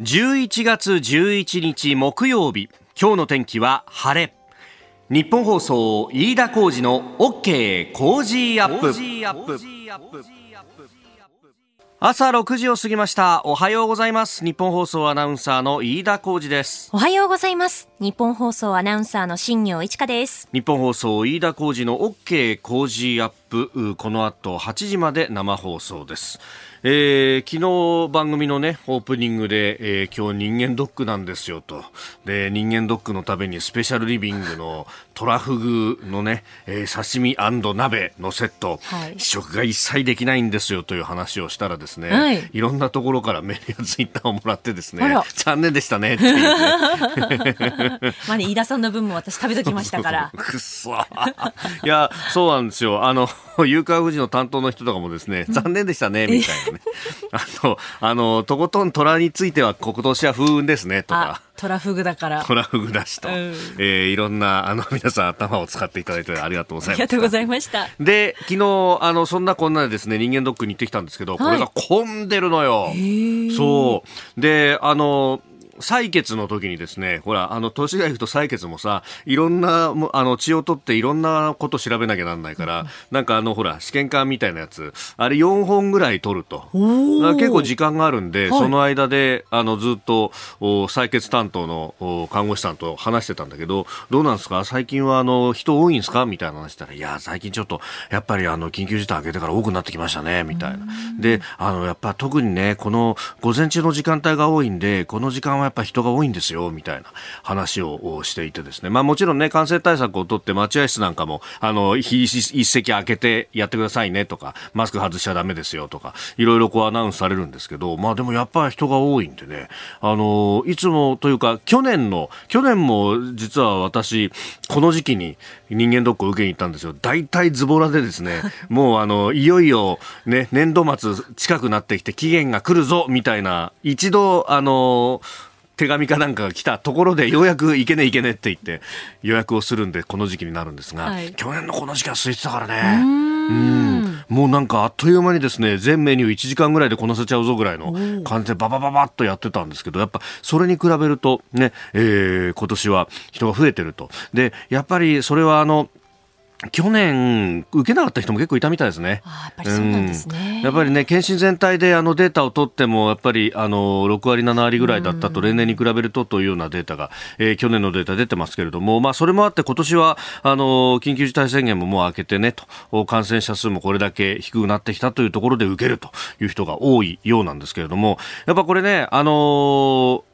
11月11日木曜日今日の天気は晴れ。日本放送飯田浩二の OK 工事アップ。朝6時を過ぎました。おはようございます。日本放送アナウンサーの飯田浩二です。おはようございます。日本放送アナウンサーの新業一華です。日本放送飯田浩二の OK 工事アップ。この後8時まで生放送ですえー、昨日番組のねオープニングで、えー、今日人間ドックなんですよと。で人間ドックのためにスペシャルリビングの トラフグのね、えー、刺身鍋のセット、はい、試食が一切できないんですよという話をしたらですね、はい、いろんなところからメールやツイッターをもらってですね残念でしたねっていう、ね、まあね飯田さんの分も私食べときましたから。くっそ。いやそうなんですよ。あの有価富士の担当の人とかもですね残念でしたねみたいなね あのあのとことん虎については今年は風雲ですねとかトラフグだから。トラフグだしと、うん、えー、いろんな、あの、皆さん頭を使っていただいてありがとうございます。ありがとうございました。で、昨日、あの、そんなこんなでですね、人間ドックに行ってきたんですけど、これが混んでるのよ。そう。で、あの、採血の時にですね、ほら、あの、年がいくと採血もさ、いろんな、あの、血を取っていろんなこと調べなきゃなんないから、うん、なんかあの、ほら、試験管みたいなやつ、あれ4本ぐらい取ると。結構時間があるんで、はい、その間で、あの、ずっと、採血担当の看護師さんと話してたんだけど、どうなんですか？最近は、あの、人多いんですか？みたいな話したら、いや、最近ちょっと、やっぱりあの、緊急事態明けてから多くなってきましたね、みたいな。で、あの、やっぱ特にね、この、午前中の時間帯が多いんで、この時間はやっぱ人が多いんですよみたいな話をしていてですね、まあ、もちろんね感染対策をとって待合室なんかもあの一席空けてやってくださいねとかマスク外しちゃだめですよとかいろいろこうアナウンスされるんですけど、まあ、でもやっぱり人が多いんでね。あのいつもというか去年の去年も実は私この時期に人間ドックを受けに行ったんですよ。大体ズボラでですね もうあのいよいよ、ね、年度末近くなってきて期限が来るぞみたいな一度あの手紙かなんかが来たところでようやくいけねいけねって言って予約をするんでこの時期になるんですが、はい、去年のこの時期は空いてたからね。うん。もうなんかあっという間にですね全メニュー1時間ぐらいでこなせちゃうぞぐらいの感じでババババッとやってたんですけどやっぱそれに比べるとね、えー、今年は人が増えてると。でやっぱりそれはあの去年、受けなかった人も結構いたみたいですね。やっぱりそうなんですね。うん、やっぱりね、検診全体であのデータを取っても、やっぱりあの6割、7割ぐらいだったと、例年に比べるとというようなデータが、えー、去年のデータ出てますけれども、まあ、それもあって、今年はあの緊急事態宣言ももう明けてねと、感染者数もこれだけ低くなってきたというところで受けるという人が多いようなんですけれども、やっぱこれね、あのー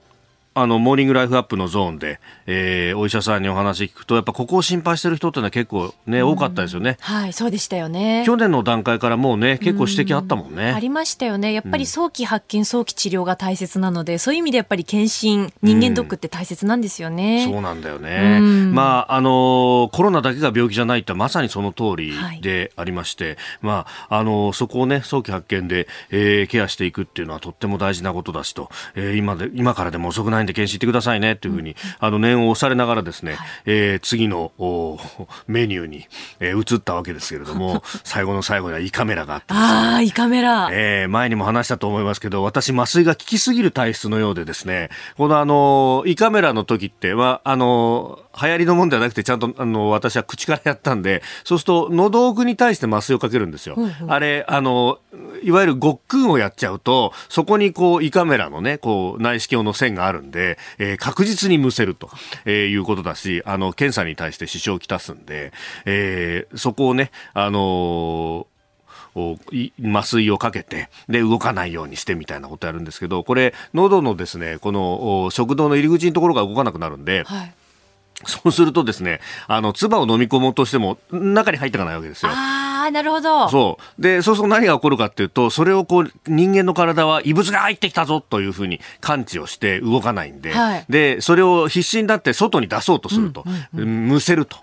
あの、モーニングライフアップのゾーンで、えー、お医者さんにお話聞くと、やっぱここを心配してる人ってのは結構ね、多かったですよね。はい、そうでしたよね。去年の段階からもうね、結構指摘あったもんね。ありましたよね。やっぱり早期発見、早期治療が大切なので、そういう意味でやっぱり検診、人間ドックって大切なんですよね。そうなんだよね。まあ、あの、コロナだけが病気じゃないってまさにその通りでありまして、はい、まあ、あの、そこをね、早期発見で、えー、ケアしていくっていうのはとっても大事なことだしと、えー、今で、今からでも遅くないんで検診行ってくださいね。ねというふうに、あの念を押されながらですね、はい、えー、次のメニューに、えー、移ったわけですけれども 最後の最後には胃カメラがあってああ胃カメラ、えー、前にも話したと思いますけど私麻酔が効きすぎる体質のようでですねこのあの胃カメラの時ってはあの流行りのもんではなくてちゃんとあの私は口からやったんでそうすると喉奥に対して麻酔をかけるんですよ、うんうん、あれあのいわゆるごっくんをやっちゃうとそこにこう胃カメラのねこう内視鏡の線があるんで、えー、確実にむせると、えー、いうことだしあの検査に対して支障をきたすんで、えー、そこをねあの麻酔をかけて、で、動かないようにしてみたいなことやるんですけど、これ、喉のですね、この食道の入り口のところが動かなくなるんで、はいそうするとですね、あの、唾を飲み込もうとしても、中に入っていかないわけですよ。なるほど。そう。で、そうすると何が起こるかっていうと、それをこう、人間の体は異物が入ってきたぞというふうに感知をして動かないんで、はい、で、それを必死になって外に出そうとすると、うんうんうん、むせると。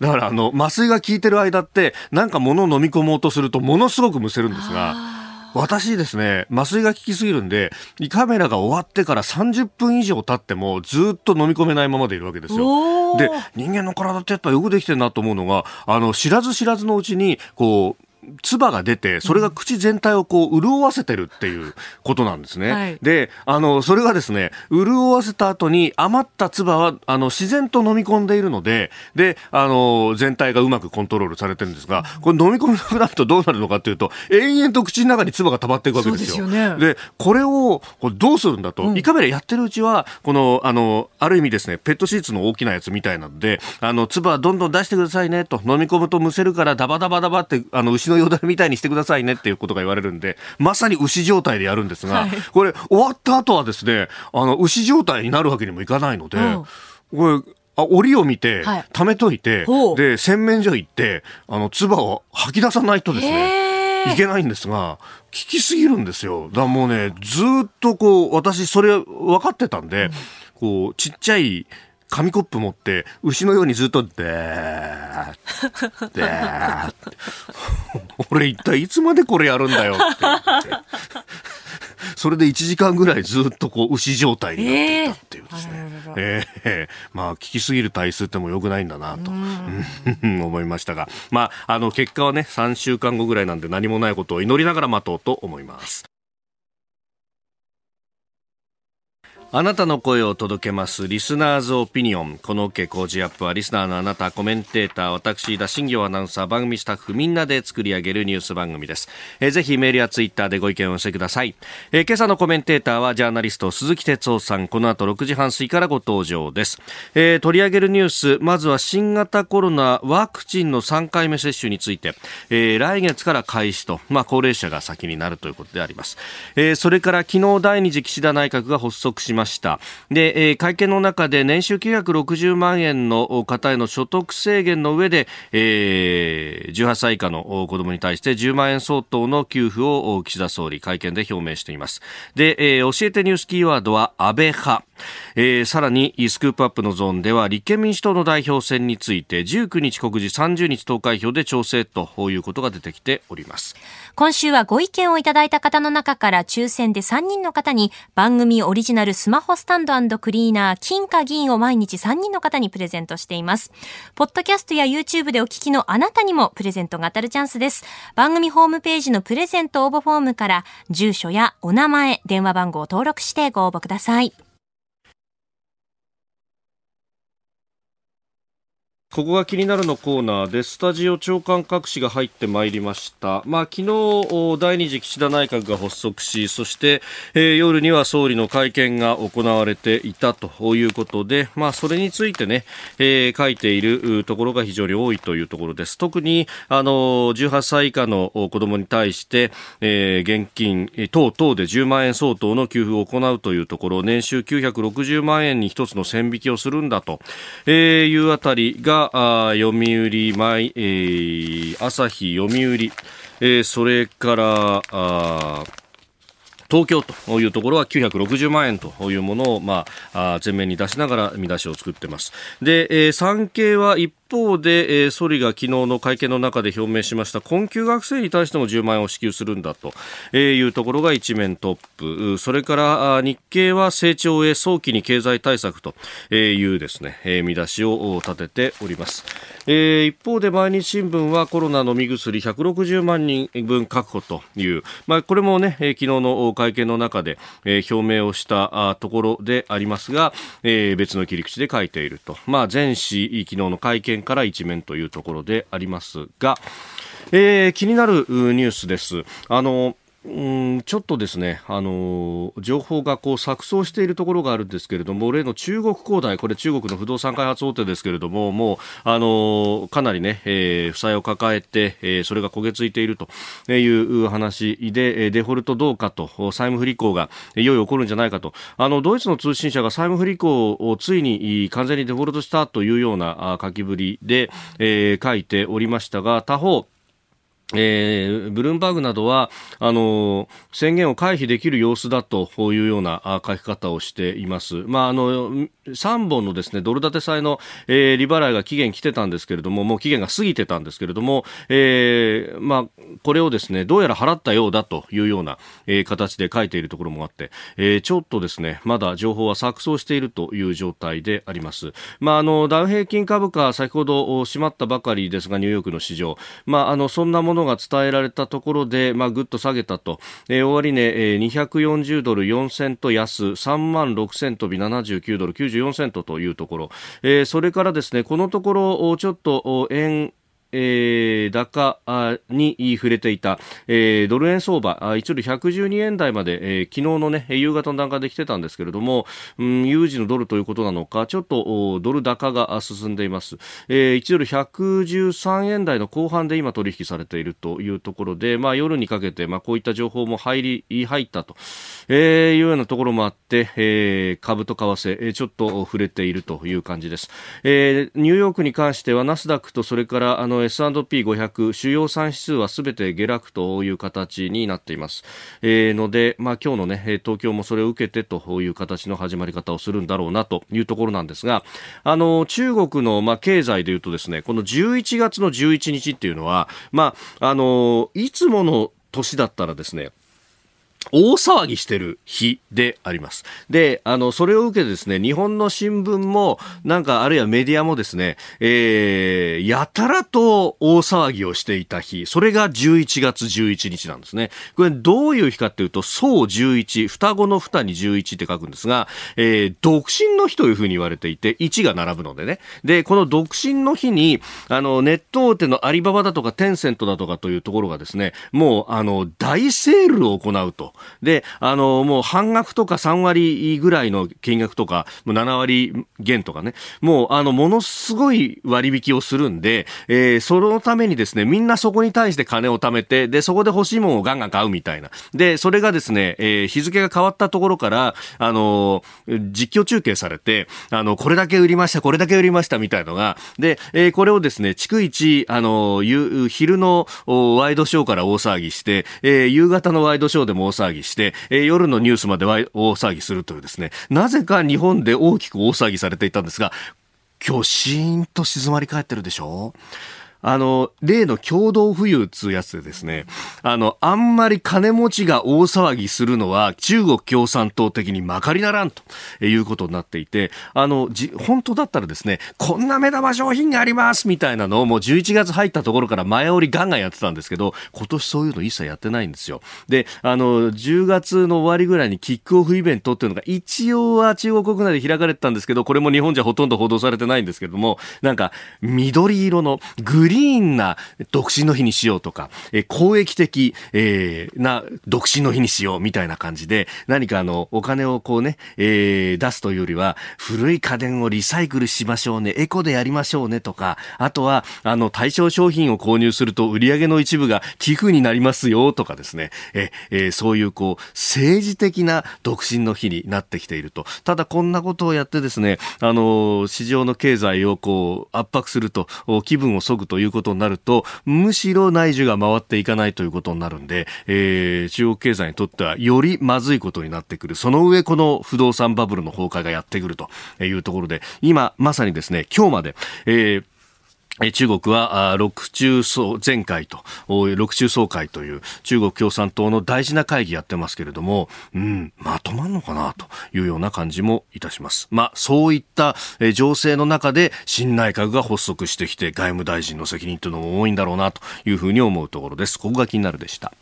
だから、あの、麻酔が効いてる間って、なんか物を飲み込もうとすると、ものすごくむせるんですが、私ですね、麻酔が効きすぎるんで、胃カメラが終わってから30分以上経ってもずっと飲み込めないままでいるわけですよ。で、人間の体ってやっぱよくできてるなと思うのが、あの、知らず知らずのうちに、こう、唾が出て、それが口全体をこう潤わせてるっていうことなんですね。はい、で、あの、それがですね、潤わせた後に余った唾は、あの、自然と飲み込んでいるので、で、あの、全体がうまくコントロールされてるんですが、これ飲み込めなくなるとどうなるのかというと、延々と口の中に唾が溜まっていくわけですよ。で、ね、これをこれどうするんだと、うん、胃カメラやってるうちは、この、あの、ある意味ですね、ペットシーツの大きなやつみたいなので、あの、唾どんどん出してくださいねと、飲み込むとむせるからダバダバダバって、あの、牛のよだれみたいにしてくださいねっていうことが言われるんで、まさに牛状態でやるんですが、はい、これ終わった後はですね、あの、牛状態になるわけにもいかないので、うん、これ、あ、檻を見て、はい、貯めといて、で、洗面所行って、あの、唾を吐き出さないとですね、いけないんですが、効きすぎるんですよ。だからもうね、ずっとこう、私それ分かってたんで、うん、こう、ちっちゃい、紙コップ持って牛のようにずっとでーでー 俺一体いつまでこれやるんだよって。それで1時間ぐらいずっとこう牛状態になっていたっていうですね、えー、えー、まあ聞きすぎる体数ってもよくないんだなと。思いましたが。まああの結果はね3週間後ぐらいなんで何もないことを祈りながら待とうと思いますあなたの声を届けますリスナーズオピニオン。この OK 工事アップはリスナーのあなた、コメンテーター、私、田新行アナウンサー、番組スタッフみんなで作り上げるニュース番組です。えー、ぜひメールやツイッターでご意見をお寄せください。えー、今朝のコメンテーターはジャーナリスト鈴木哲夫さん。この後6時半過ぎからご登場です。えー、取り上げるニュース、まずは新型コロナワクチンの3回目接種について、えー、来月から開始と、まあ、高齢者が先になるということであります。えー、それから昨日第二次岸田内閣が発足しまました。で、えー、会見の中で年収960万円の方への所得制限の上で、えー、18歳以下の子供に対して10万円相当の給付を岸田総理会見で表明しています。で、えー、教えてニュースキーワードは安倍派。えー、さらにスクープアップのゾーンでは立憲民主党の代表選について19日告示30日投開票で調整ということが出てきております今週はご意見をいただいた方の中から抽選で3人の方に番組オリジナルスマホスタンドクリーナー金貨銀を毎日3人の方にプレゼントしています。ポッドキャストや YouTube でお聞きのあなたにもプレゼントが当たるチャンスです。番組ホームページのプレゼント応募フォームから住所やお名前電話番号を登録してご応募ください。ここが気になるのコーナーでスタジオ長官各紙が入ってまいりました。まあ、昨日、第二次岸田内閣が発足し、そして、えー、夜には総理の会見が行われていたということで、まあ、それについてね、えー、書いているところが非常に多いというところです。特に、あの、18歳以下の子供に対して、えー、現金等々で10万円相当の給付を行うというところ、年収960万円に一つの線引きをするんだと、えいうあたりが、あ読売、毎、えー、朝日、読売、えー、それから、あ東京というところは960万円というものを、まあ、前面に出しながら見出しを作っています。で、えー、産経は一方で、えー、総理が昨日の会見の中で表明しました困窮学生に対しても10万円を支給するんだというところが一面トップ。それから日経は成長へ早期に経済対策というですね、えー、見出しを立てております、えー、一方で毎日新聞はコロナ飲み薬160万人分確保という、まあ、これもね、昨日の会見の中で、えー、表明をしたところでありますが、えー、別の切り口で書いていると、まあ、前市昨日の会見から一面というところでありますが、えー、気になるニュースです。あのうんちょっとですね、あの情報がこう錯綜しているところがあるんですけれども、例の中国恒大、これ中国の不動産開発大手ですけれども、もう、あのかなりね、えー、負債を抱えて、えー、それが焦げついているという話で、デフォルトどうかと、債務不履行がいよいよ起こるんじゃないかと、あの、ドイツの通信社が債務不履行をついに完全にデフォルトしたというような書きぶりで、えー、書いておりましたが、他方、えー、ブルームバーグなどはあの宣言を回避できる様子だというような書き方をしています。まあ、あの3本のですねドル建て債の、えー、利払いが期限来てたんですけれどももう期限が過ぎてたんですけれども、えーまあ、これをですねどうやら払ったようだというような、えー、形で書いているところもあって、えー、ちょっとですねまだ情報は錯綜しているという状態であります。まあ、あのダウ平均株価先ほど閉まったばかりですがニューヨークの市場、まあ、あのそんなもののが伝えられたところで、まあ、ぐっと下げたと、えー、終値、えー、240ドル4セント安、3万6セント日79ドル94セントというところ、えー、それからですね、このところ、ちょっと円、えー、高に触れていた、えー、ドル円相場、1ドル112円台まで、えー、昨日のね、夕方の段階で来てたんですけれども、うん、有事のドルということなのか、ちょっとドル高が進んでいます。えー、1ドル113円台の後半で今取引されているというところで、まあ夜にかけて、まあこういった情報も入り、入ったと、えー、いうようなところもあって、えー、株と為替、ちょっと触れているという感じです。えー、ニューヨークに関してはナスダックとそれからあの S&P500 主要産指数はすべて下落という形になっています。えー、ので、まあ今日のね、東京もそれを受けてという形の始まり方をするんだろうなというところなんですが、あの、中国のまあ経済でいうとですね、この11月の11日っていうのは、まあ、あの、いつもの年だったらですね、大騒ぎしてる日であります。で、あの、それを受けてですね、日本の新聞も、なんか、あるいはメディアもですね、えー、やたらと大騒ぎをしていた日、それが11月11日なんですね。これ、どういう日かっていうと、総11、双子の双に11って書くんですが、えー、独身の日というふうに言われていて、1が並ぶのでね。で、この独身の日に、あの、ネット大手のアリババだとかテンセントだとかというところがですね、もう、あの、大セールを行うと。で、あの、もう半額とか3割ぐらいの金額とか、もう7割減とかね、もう、あの、ものすごい割引をするんで、えー、そのためにですね、みんなそこに対して金を貯めて、で、そこで欲しいものをガンガン買うみたいな。で、それがですね、えー、日付が変わったところから、あの、実況中継されて、あの、これだけ売りました、これだけ売りましたみたいのが、で、えー、これをですね、逐一、あの、昼のワイドショーから大騒ぎして、えー、夕方のワイドショーでも大騒ぎして、えー、夜のニュースまでは大騒ぎするというですね、なぜか日本で大きく大騒ぎされていたんですが、今日シーンと静まり返ってるでしょ？あの、例の共同富裕つうやつでですね、あの、あんまり金持ちが大騒ぎするのは中国共産党的にまかりならんということになっていて、あの、じ、本当だったらですね、こんな目玉商品がありますみたいなのをもう11月入ったところから前折りガンガンやってたんですけど、今年そういうの一切やってないんですよ。で、あの、10月の終わりぐらいにキックオフイベントっていうのが一応は中国国内で開かれてたんですけど、これも日本じゃほとんど報道されてないんですけども、なんか、緑色のグリリーンな独身の日にしようとか、えー、公益的、えー、な独身の日にしようみたいな感じで、何かあの、お金をこうね、えー、出すというよりは、古い家電をリサイクルしましょうね、エコでやりましょうねとか、あとは、あの、対象商品を購入すると売り上げの一部が寄付になりますよとかですね、ええー、そういうこう、政治的な独身の日になってきていると。ただこんなことをやってですね、あの、市場の経済をこう、圧迫すると、気分を削ぐということになると、むしろ内需が回っていかないということになるんで、えー、中国経済にとってはよりまずいことになってくる。その上、この不動産バブルの崩壊がやってくるというところで、今、まさにですね、今日まで、えー中国は6中総前回と、6中総会という中国共産党の大事な会議やってますけれども、うん、まとまるのかなというような感じもいたします。まあ、そういった情勢の中で新内閣が発足してきて外務大臣の責任というのも多いんだろうなというふうに思うところです。ここが気になるでした。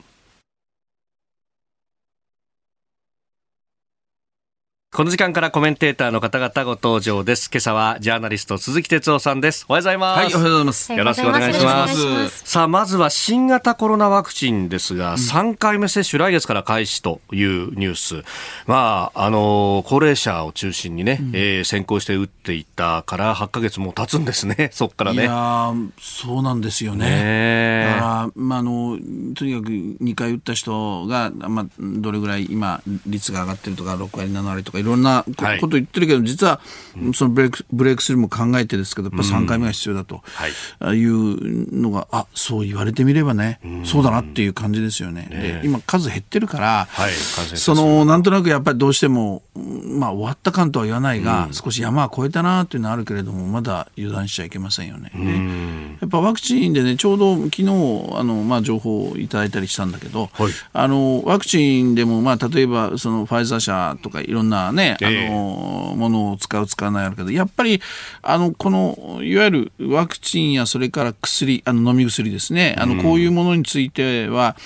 この時間からコメンテーターの方々ご登場です。今朝はジャーナリスト鈴木哲夫さんです。おはようございます。はい、おはようございます。よろしくお願いします。さあ、まずは新型コロナワクチンですが、うん、3回目接種来月から開始というニュース。まあ、あの、高齢者を中心にね、うん、えー、先行して打っていったから8ヶ月も経つんですね、そっからね。いやそうなんですよね。ねだから、まあ、あの、とにかく2回打った人が、まあ、どれぐらい今、率が上がってるとか、6割、7割とか、いろんなこと言ってるけど、実はそのブレイクブレイクスルーも考えてですけど、やっぱ3回目が必要だとい。うのが、あそう言われてみればね、そうだなっていう感じですよね。で今、数減ってるから、そのなんとなくやっぱりどうしても、まあ、終わった感とは言わないが、少し山は越えたなというのはあるけれども、まだ油断しちゃいけませんよね。でやっぱワクチンでね、ちょうど昨日あのまあ情報をいただいたりしたんだけど、あのワクチンでも、まあ、例えばそのファイザー社とかいろんななね、あの、ものを使う、使わないあるけど、やっぱり、あの、この、いわゆるワクチンやそれから薬、あの、飲み薬ですね、あの、こういうものについては、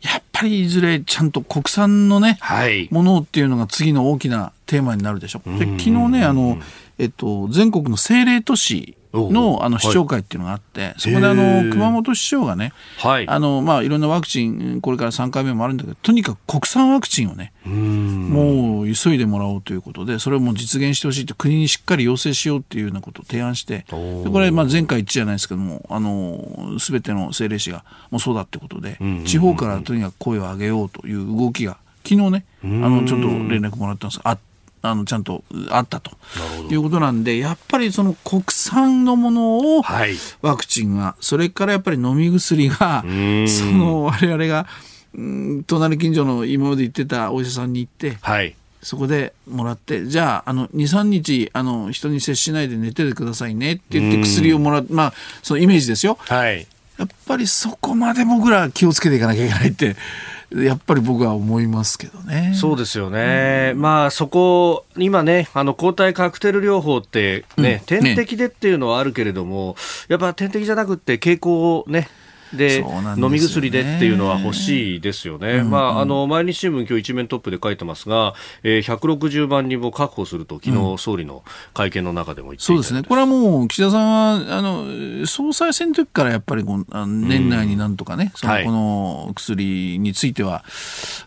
やっぱりいずれちゃんと国産のね、はい、ものっていうのが次の大きなテーマになるでしょ。で昨日ね、あの、えっと、全国の政令都市のあの市長会っていうのがあって、はい、そこであの熊本市長がね、はい、あのまあいろんなワクチンこれから3回目もあるんだけどとにかく国産ワクチンをねもう急いでもらおうということでそれをもう実現してほしいって国にしっかり要請しようっていうようなことを提案してでこれまあ前回一致じゃないですけどもあの全ての政令市がもうそうだってことで地方からとにかく声を上げようという動きが昨日ねあのちょっと連絡もらったんです。ああのちゃんとあったと。いうことなんでやっぱりその国産のものをワクチンは、それからやっぱり飲み薬がその我々が隣近所の今まで行ってたお医者さんに行って、はい、そこでもらってじゃああの23日あの人に接しないで寝ててくださいねって言って薬をもらうまあそのイメージですよ。はい、やっぱりそこまで僕ら気をつけていかなきゃいけないってやっぱり僕は思いますけどね。そうですよね。うん、まあそこ、今ね、あの抗体カクテル療法ってね、うん、点滴でっていうのはあるけれども、ね、やっぱ点滴じゃなくて経口をね、で、ね、飲み薬でっていうのは欲しいですよね。うんうん、まあ、あの、毎日新聞今日一面トップで書いてますが、えー、160万人を確保すると、昨日総理の会見の中でも言ってそうですね。これはもう、岸田さんは、あの、総裁選の時からやっぱり年内になんとかね、その、この薬については、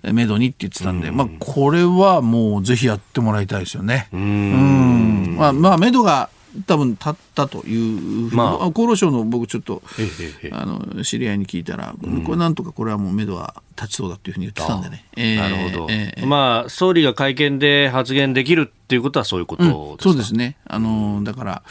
めどにって言ってたんで、うん、まあ、これはもうぜひやってもらいたいですよね。うん。まあ、まあ、めどが、多分立ったという、まあ、厚労省の僕ちょっとあの知り合いに聞いたら、うん、これなんとかこれはもう目処は立ちそうだというふうに言ってたんでね。えー、なるほど、えー、まあ総理が会見で発言できるっていうことはそういうことですか、うん、そうですね。あのだから。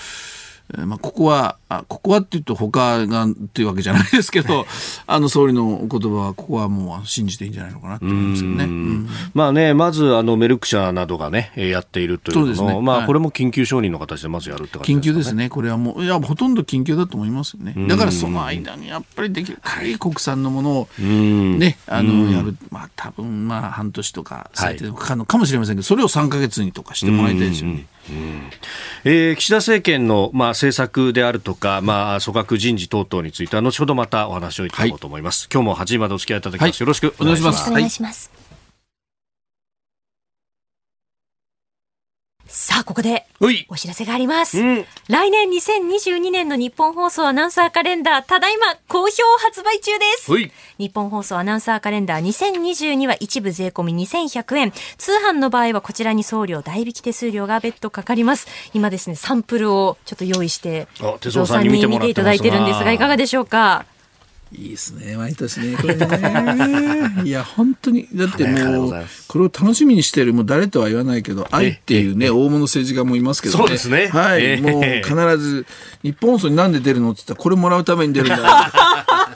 まあ、ここは、あここはっていうと他がっていうわけじゃないですけど、あの総理の言葉はここはもう信じていいんじゃないのかなと思いますけどね。うん、まあね、まずあのメルク社などがね、やっているというのそうですね。まあ、これも緊急承認の形でまずやるって感じですね。緊急ですね。これはもう、いや、ほとんど緊急だと思いますよね。だからその間にやっぱりできる限り国産のものをね、あの、やる。まあ多分まあ半年とか最低かかるのかもしれませんけど、それを3か月にとかしてもらいたいですよね。うんえー、岸田政権の、まあ、政策であるとか、まあ、組閣人事等々については後ほどまたお話をいただこうと思います、はい、今日も8時までお付き合いいただきます、はい、よろしくお願いしますお願いします、さあ、ここでお知らせがあります。うん、来年2022年の日本放送アナウンサーカレンダー、ただいま好評発売中です。日本放送アナウンサーカレンダー2022は一部税込み2100円。通販の場合はこちらに送料、代引き手数料が別途かかります。今ですね、サンプルをちょっと用意して、手相さんに見ていただいてるんですが、いかがでしょうか？いいですね。毎年ね。これね。いや本当に。だってもうこれを楽しみにしてるもう誰とは言わないけど愛っていうね大物政治家もいますけどね。そうですね。はい、えー、もう必ず日本放送になんで出るのって言ったらこれもらうために出るんだ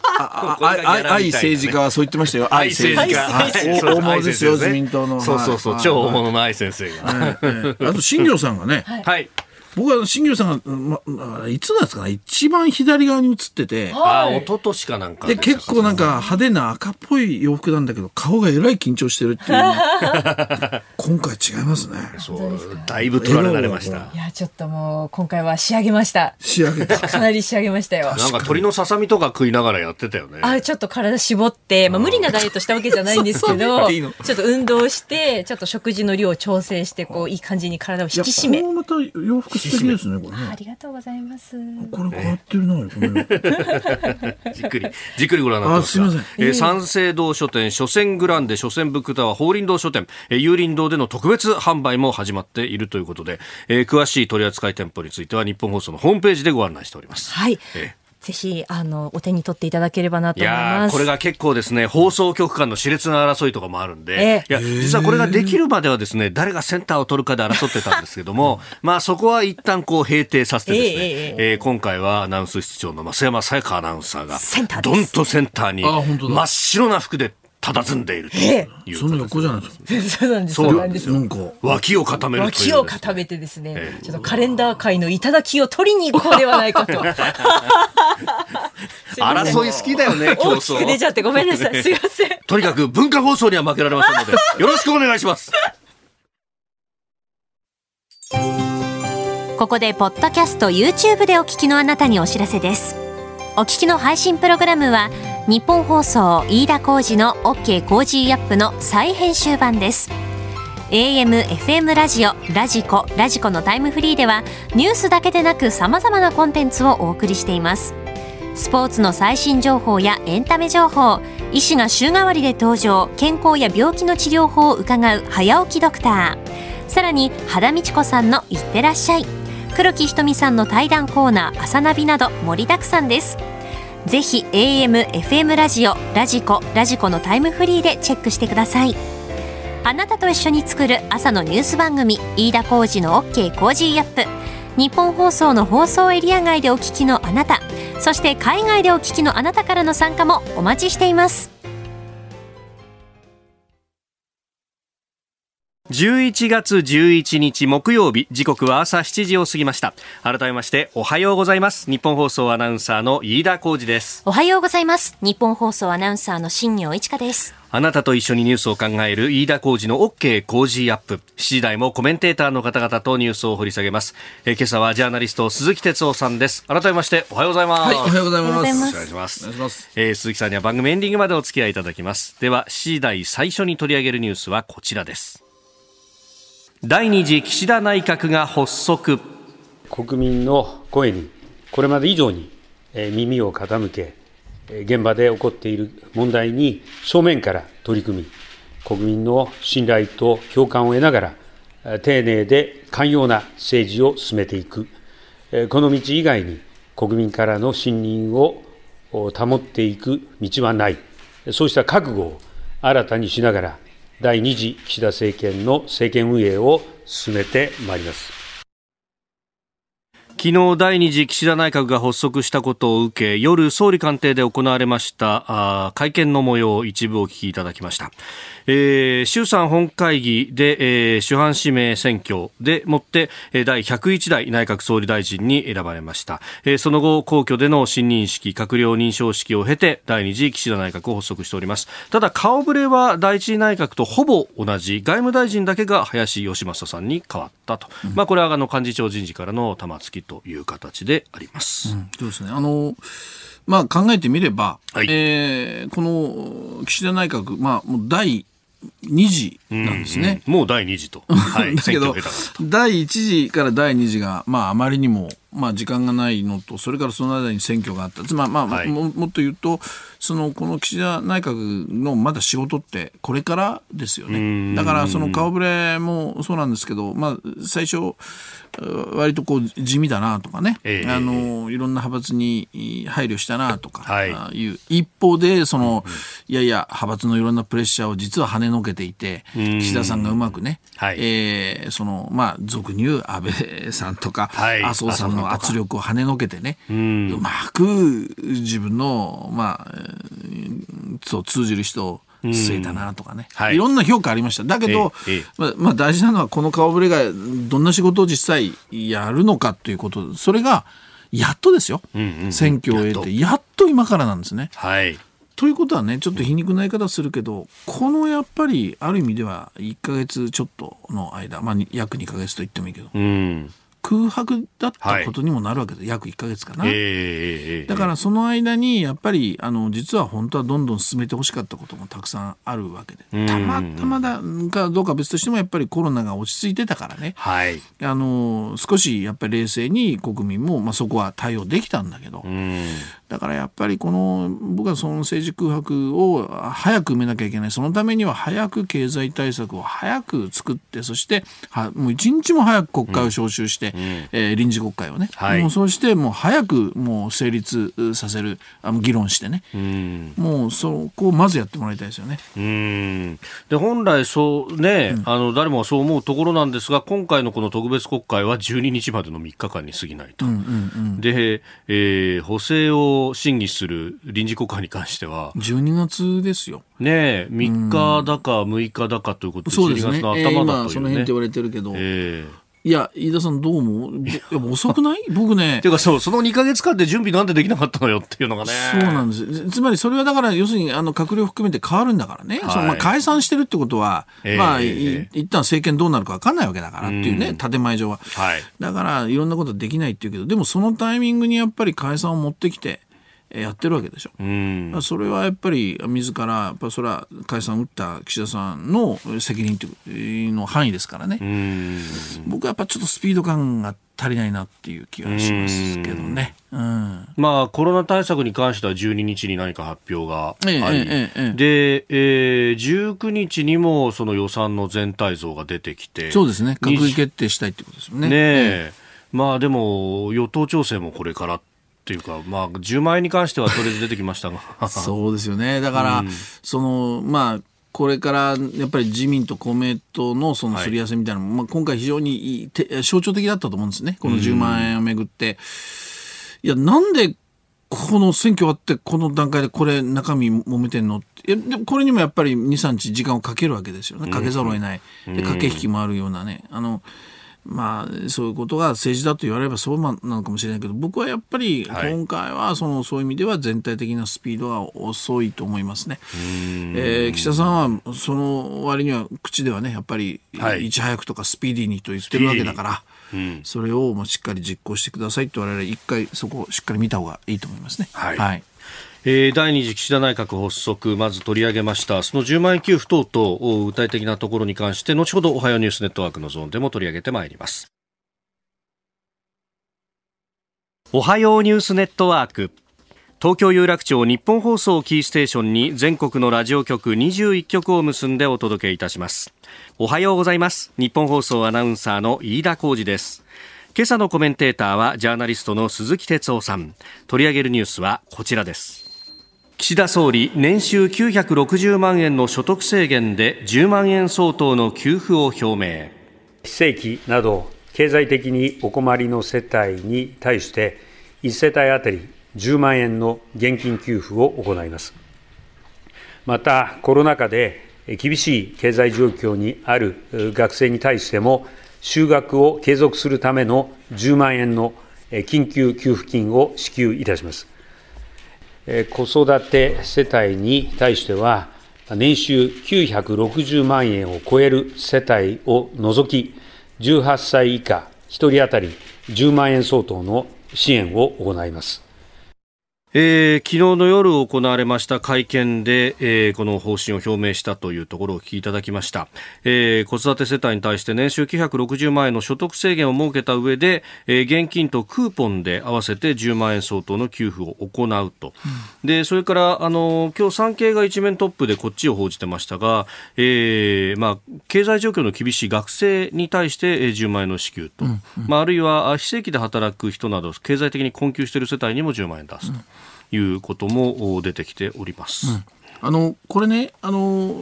愛政治家はそう言ってましたよ。愛政治家。大物ですよ、自民党の。そうそうそう、超大物の愛先生が。あと、新庄さんがね。はい。僕は新庄さんが、ま、いつなんですかね一番左側に映ってて。ああ、一昨年かなんかで。結構なんか派手な赤っぽい洋服なんだけど、顔がえらい緊張してるっていう、今回違いますね。そう。だいぶ取られました。いや、ちょっともう、今回は仕上げました。仕上げた。かなり仕上げましたよ。なんか鶏のささみとか食いながらやってたよね。あちょっと体絞って、まあ無理なダイエットしたわけじゃないんですけど、ちょっと運動して、ちょっと食事の量を調整して、こう、いい感じに体を引き締め。こまた洋服素敵ですね、これね。ありがとうございます。これ変わってるな、じっくり、じっくりご覧になってます。すみません。えー、三省堂書店、書店グランデ、書店ブックタワー、法輪堂書店、えー、有林堂での特別販売も始まっているということで、えー、詳しい取扱店舗については日本放送のホームページでご案内しております。はい。えーぜひ、あの、お手に取っていただければなと思います。これが結構ですね、放送局間の熾烈な争いとかもあるんで、えー、いや、実はこれができるまではですね、誰がセンターを取るかで争ってたんですけども、まあそこは一旦こう閉廷させてですね、えー、えー、今回はアナウンス室長の増山さやかアナウンサーが、ドンとセンターに真っ白な服で佇んでいるという。その横じゃないですか。そうなんです。そうなんです。なんか脇を固める脇を固めてですね、ちょっとカレンダー界の頂を取りに行こうではないかと。争い好きだよね、競争。大きく出ちゃってごめんなさい。すいません。とにかく文化放送には負けられませんので、よろしくお願いします。ここでポッドキャスト YouTube でお聞きのあなたにお知らせですお聞きの配信プログラムは日本放送飯田浩司の OK コージーアップの再編集版です。AM、FM ラジオ、ラジコ、ラジコのタイムフリーではニュースだけでなく様々なコンテンツをお送りしています。スポーツの最新情報やエンタメ情報医師が週替わりで登場健康や病気の治療法を伺う早起きドクター。さらに羽田美智子さんのいってらっしゃい。黒木ひとみさんの対談コーナーあさナビなど盛りだくさんです。ぜひ AM、FM ラジオ、ラジコ、ラジコのタイムフリーでチェックしてください。あなたと一緒に作る朝のニュース番組飯田浩二の OK Cozy up。ニッポン放送の放送エリア外でお聞きのあなたそして海外でお聞きのあなたからの参加もお待ちしています。11月11日木曜日時刻は朝7時を過ぎました改めましておはようございます日本放送アナウンサーの飯田浩二ですおはようございます日本放送アナウンサーの新業一華ですあなたと一緒にニュースを考える飯田浩二の OK 工事アップ。7時台もコメンテーターの方々とニュースを掘り下げます。えー、今朝はジャーナリスト鈴木哲夫さんです。改めましておはようございます。はい、おはようございます。お願いします。お願いします。えー、鈴木さんには番組エンディングまでお付き合いいただきます。では、7時台最初に取り上げるニュースはこちらです。第二次岸田内閣が発足。国民の声にこれまで以上に耳を傾け現場で起こっている問題に正面から取り組み国民の信頼と共感を得ながら丁寧で寛容な政治を進めていく。この道以外に国民からの信任を保っていく道はない。そうした覚悟を新たにしながら第2次岸田政権の政権運営を進めてまいります。昨日第2次岸田内閣が発足したことを受け夜総理官邸で行われました会見の模様を一部お聞きいただきましたえー、衆参本会議で、えー、主犯指名選挙でもって、えー、第101代内閣総理大臣に選ばれました、えー、その後皇居での信任式閣僚認証式を経て第二次岸田内閣を発足しております。ただ顔ぶれは第一次内閣とほぼ同じ。外務大臣だけが林芳正さんに変わったと、うん、まあこれはあの幹事長人事からの玉突きという形であります、うん、そうですね。あのまあ考えてみれば、はい、えー、この岸田内閣、まあ、もう第2次なんですね。うんうん、もう第2次と。はい、だけど、第1次から第2次が、まあ、あまりにも、まあ、時間がないのと、それからその間に選挙があった。つまり、まあ、はい、ももっと言うと、その、この岸田内閣のまだ仕事ってこれからですよね。だから、その顔ぶれもそうなんですけど、まあ、最初、割とこう地味だなとかね、えー、あのいろんな派閥に配慮したなとかい。う、はい、一方でその、うん、いやいや派閥のいろんなプレッシャーを実は跳ねのけていて岸田さんがうまくね、はい、えー、そのまあ俗に言う安倍さんとか、はい、麻生さんの圧力を跳ねのけてね、うまく自分のまあそう通じる人を据えたなとかね、はい、いろんな評価ありました。だけど、ええまあ、まあ大事なのはこの顔ぶれがどんな仕事を実際やるのかということ、それがやっとですよ、うんうんうん、選挙を終えて。やっと。今からなんですね。はい。ということはねちょっと皮肉な言い方するけどこのやっぱりある意味では1か月ちょっとの間、まあ、約2か月と言ってもいいけど、うん、空白だったことにもなるわけで、はい、約1か月かな、えー、だからその間にやっぱりあの実は本当はどんどん進めてほしかったこともたくさんあるわけで。たまたまだかどうか別としてもやっぱりコロナが落ち着いてたからね、はい、あの少しやっぱり冷静に国民も、まあ、そこは対応できたんだけどだからやっぱりこの僕はその政治空白を早く埋めなきゃいけない。そのためには早く経済対策を早く作ってそしてはもう一日も早く国会を召集して、うん、えー、臨時国会をね、はい、もうそうしてもう早くもう成立させるあの議論してね、うん、もうそこをまずやってもらいたいですよね。うん。で本来そうね、うん、あの誰もがそう思うところなんですが今回のこの特別国会は12日までの3日間に過ぎないと。うんうんうん、で、えー、補正を審議する臨時国会に関しては。12月ですよ。ねえ3日だか6日だかということで、そうですね、頭だというね、えー、その辺って言われてるけど、えーいや、飯田さんどう思う？遅くない？僕ね。ていうかそう、その2か月間で準備なんでできなかったのよっていうのがね。そうなんです。つまりそれはだから、要するに、あの、閣僚含めて変わるんだからね。はい、そのまあ解散してるってことは、えー、まあ、い一旦政権どうなるか分かんないわけだからっていうね、建前上は。はい、だから、いろんなことできないっていうけど、でもそのタイミングにやっぱり解散を持ってきて、やってるわけでしょ。うん、それはやっぱり自らやっぱそれは解散を打った岸田さんの責任というの範囲ですからね。僕はやっぱちょっとスピード感が足りないなっていう気がしますけどね。うん、まあコロナ対策に関しては12日に何か発表があり、えええ、で、えー、19日にもその予算の全体像が出てきて、そうですね。閣議決定したいってことですよね。ねまあでも与党調整もこれからっていうか、まあ、10万円に関してはとりあえず出てきましたがそうですよね。だから、うん、その、まあ、これからやっぱり自民と公明党のそのすり合わせみたいなのも、はい、まあ、今回非常に象徴的だったと思うんですね。この10万円をめぐって。いや、なんでこの選挙終わってこの段階でこれ中身揉めてんの？いやでもこれにもやっぱり2、3日時間をかけるわけですよね。かけざるを得ない。で、駆け引きもあるようなね。あの、まあ、そういうことが政治だと言われればそうなのかもしれないけど僕はやっぱり今回はその、そういう意味では全体的なスピードが遅いと思いますね。えー、岸田さんはその割には口ではねやっぱりいち早くとかスピーディーにと言ってるわけだから。うん、それをもうしっかり実行してくださいと我々一回そこをしっかり見た方がいいと思いますね。はい、はいえー、第二次岸田内閣発足、まず取り上げました、その10万円給付等々、具体的なところに関して、後ほどおはようニュースネットワークのゾーンでも取り上げてまいります。おはようニュースネットワーク。東京有楽町日本放送キーステーションに全国のラジオ局21局を結んでお届けいたします。おはようございます。日本放送アナウンサーの飯田浩二です。今朝のコメンテーターはジャーナリストの鈴木哲夫さん。取り上げるニュースはこちらです。岸田総理年収960万円の所得制限で10万円相当の給付を表明。非正規など経済的にお困りの世帯に対して1世帯当たり10万円の現金給付を行います。またコロナ禍で厳しい経済状況にある学生に対しても就学を継続するための10万円の緊急給付金を支給いたします。子育て世帯に対しては、年収960万円を超える世帯を除き、18歳以下1人当たり10万円相当の支援を行います。えー、昨日の夜行われました会見で、えー、この方針を表明したというところをお聞きいただきました、えー、子育て世帯に対して年収960万円の所得制限を設けた上で、えー、現金とクーポンで合わせて10万円相当の給付を行うと、うん、でそれからあの今日産経が一面トップでこっちを報じてましたが、えーまあ、経済状況の厳しい学生に対して10万円の支給と、うんうん、まあ、あるいは非正規で働く人など経済的に困窮している世帯にも10万円出すと。うんいうことも出てきております。うん。あのこれね、あの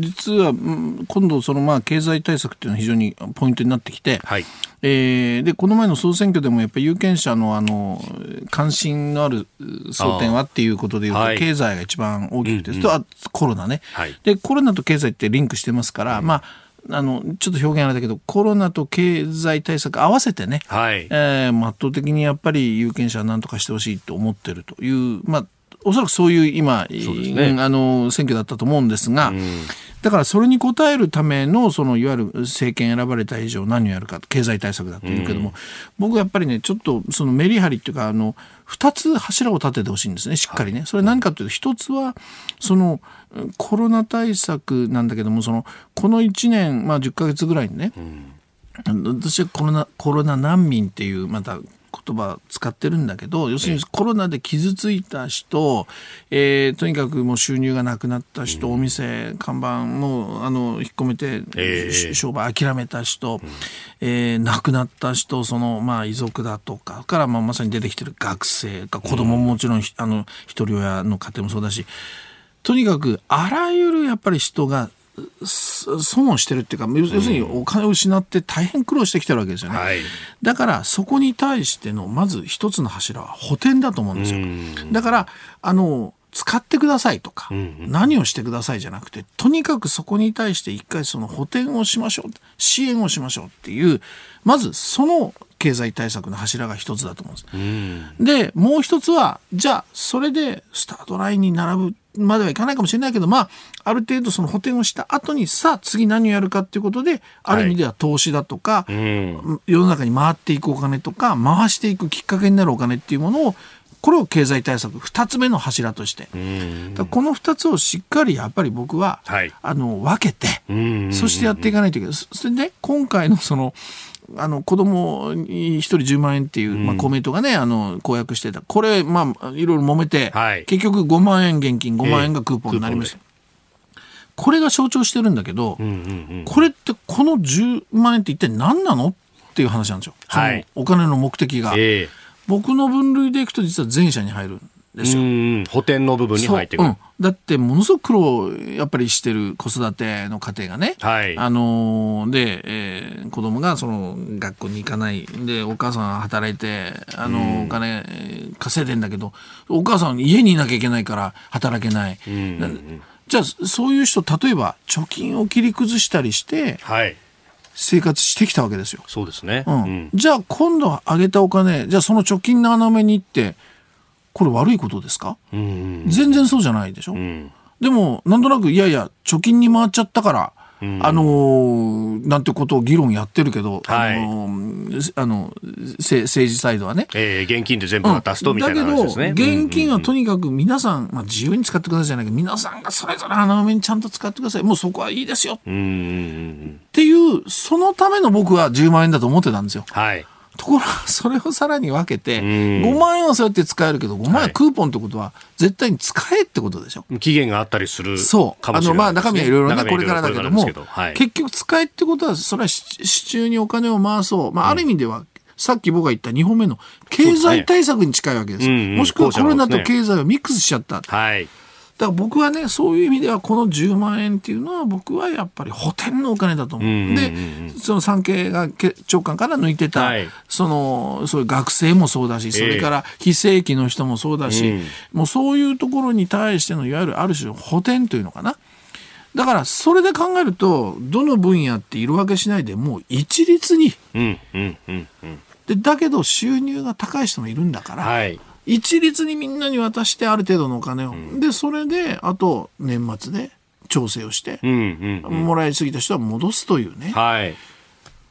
実は今度、そのまあ経済対策っていうのは非常にポイントになってきて、はい。えー、でこの前の総選挙でもやっぱり有権者のあの関心のある争点はっていうことでいうと、経済が一番大きくて、うんうん、あコロナね、はい、で、コロナと経済ってリンクしてますから、うん、まああのちょっと表現あれだけどコロナと経済対策合わせてね、はい。えー、圧倒的にやっぱり有権者は何とかしてほしいと思ってるという、まあ、おそらくそういう今、ね、あの選挙だったと思うんですが、うん、だからそれに応えるためのそのいわゆる政権選ばれた以上何をやるか経済対策だというけども、うん、僕やっぱりねちょっとそのメリハリっていうかあの2つ柱を立ててほしいんですねしっかりね。それ何かというと1つはそのコロナ対策なんだけどもそのこの1年、まあ、10か月ぐらいにね、うん、私はコロナコロナ難民っていうまた言葉使ってるんだけど要するにコロナで傷ついた人、えー、とにかくもう収入がなくなった人、うん、お店看板もあの引っ込めて、えー、商売諦めた人、うん、えー、亡くなった人その、まあ、遺族だとかから、まあ、まさに出てきてる学生か子供ももちろん、うん、あの一人親の家庭もそうだしとにかくあらゆるやっぱり人が損をしてるっていうか要するにお金を失って大変苦労してきてるわけですよね、はい、だからそこに対してのまず一つの柱は補填だと思うんですよ。だからあの使ってくださいとか、何をしてくださいじゃなくて、とにかくそこに対して一回その補填をしましょう、支援をしましょうっていう、まずその経済対策の柱が一つだと思うんです。で、もう一つは、じゃあ、それでスタートラインに並ぶまではいかないかもしれないけど、まあ、ある程度その補填をした後に、さあ次何をやるかっていうことで、ある意味では投資だとか、世の中に回っていくお金とか、回していくきっかけになるお金っていうものを、これを経済対策2つ目の柱として。この2つをしっかりやっぱり僕は、はい、あの分けてそしてやっていかないといけない。それで、ね、今回のそのあの子供に1人10万円っていう、まあ、公明党がね、あの公約してた、これ、まあ、いろいろ揉めて、はい、結局5万円現金、5万円がクーポンになりました。えー、これが象徴してるんだけど、うんうんうん、これってこの10万円って一体何なのっていう話なんですよ、はい、お金の目的が。えー僕の分類でいくと実は前者に入る。んですよ。補填の部分に入ってくる、うん、だってものすごく苦労やっぱりしてる子育ての家庭がね、はい、あので、えー、子供がその学校に行かないでお母さん働いてあの、お金稼いでんだけどお母さん家にいなきゃいけないから働けない。じゃあそういう人例えば貯金を切り崩したりして、はい生活してきたわけですよ。そうですね。うん。じゃあ今度上げたお金、じゃあその貯金の穴埋めに行って、これ悪いことですか、うん、全然そうじゃないでしょ、うん、でも、なんとなく、いやいや、貯金に回っちゃったから、うん、あのー、なんてことを議論やってるけど、はい、あのー、あの政治サイドはね。えー、現金で全部渡すと、みたいな話ですね。だけど、現金はとにかく皆さん、まあ、自由に使ってくださいじゃないけど、皆さんがそれぞれ穴埋めにちゃんと使ってください。もうそこはいいですよ。っていう、そのための僕は10万円だと思ってたんですよ。はい。ところが、それをさらに分けて、5万円はそうやって使えるけど、5万円クーポンってことは、絶対に使えってことでしょ。期限があったりするそう。あの、まあ、中身はいろいろね、これからだけども、結局使えってことは、それは支柱にお金を回そう。まあ、ある意味では、さっき僕が言った2本目の経済対策に近いわけです。もしくはコロナと経済をミックスしちゃった。はい。だから僕はね、そういう意味では、この10万円っていうのは、僕はやっぱり補填のお金だと思う。で、その産経が長官から抜いてた、はい、その、そういう学生もそうだし、それから非正規の人もそうだし、えー、もうそういうところに対しての、いわゆるある種補填というのかな。だから、それで考えると、どの分野って色分けしないで、もう一律に。で、だけど収入が高い人もいるんだから、はい一律にみんなに渡してある程度のお金を、うん、でそれであと年末で調整をして、うんうんうん、もらいすぎた人は戻すというね。はい。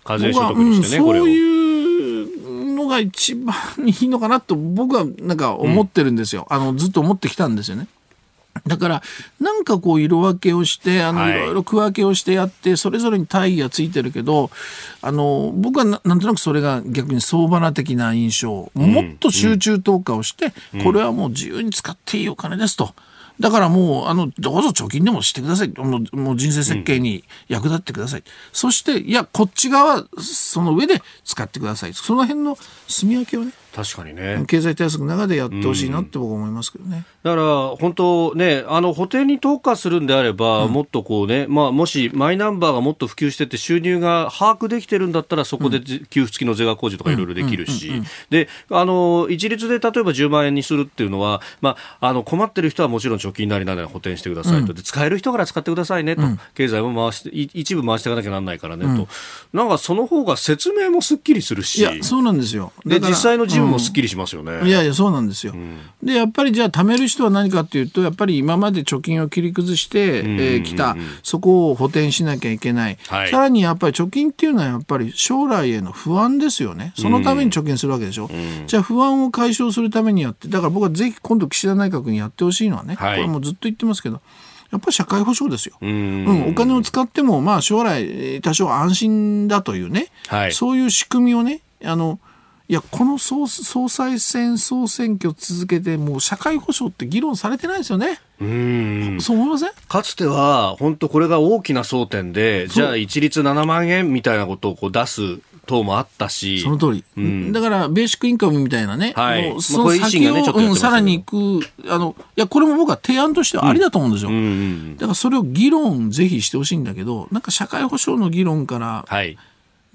課税所得にしてね、うん、そういうのが一番いいのかなと僕はなんか思ってるんですよ。あのずっと思ってきたんですよね。だから、なんかこう色分けをして、あの、いろいろ区分けをしてやって、それぞれに大義がついてるけど、あの、僕はなんとなくそれが逆に相場な的な印象、もっと集中投下をして、これはもう自由に使っていいお金ですと。だからもう、あの、どうぞ貯金でもしてください。もう、もう人生設計に役立ってください。うん、そして、いや、こっち側、その上で使ってください。その辺の住み分けをね、確かにね。経済対策の中でやってほしいなって僕は思いますけどね、だから本当ねあの補填に特化するんであれば、うん、もっとこうね、まあ、もしマイナンバーがもっと普及してて収入が把握できてるんだったらそこで給付付きの税額控除とかいろいろできるし、であの一律で例えば10万円にするっていうのは、まあ、あの困ってる人はもちろん貯金なりなり補填してくださいと、で使える人から使ってくださいねと、経済も回して一部回していかなきゃならないからねと、なんかその方が説明もすっきりするし。いやそうなんですよ。で実際の事務もすっきりしますよね、いやいやそうなんですよ、でやっぱりじゃあ貯める人は何かっていうとやっぱり今まで貯金を切り崩してき、えー、たそこを補填しなきゃいけない、はい、さらにやっぱり貯金っていうのはやっぱり将来への不安ですよね。そのために貯金するわけでしょ、うじゃあ不安を解消するためにやってだから僕はぜひ今度岸田内閣にやってほしいのはね、はい、これもずっと言ってますけどやっぱり社会保障ですよ。うん、お金を使っても、まあ将来多少安心だというね、はい、そういう仕組みをね、あの、いや、この総総裁選、総選挙続けて、もう社会保障って議論されてないですよね。うんそう思いません？かつては、本当これが大きな争点で、じゃあ一律7万円みたいなことをこう出す等もあったし。その通り。うん、だから、ベーシックインカムみたいなね。はい。その先を、ね、うん、さらに行く、あの、いや、これも僕は提案としてはありだと思うんですよ。うん、だからそれを議論ぜひしてほしいんだけど、なんか社会保障の議論から、はい。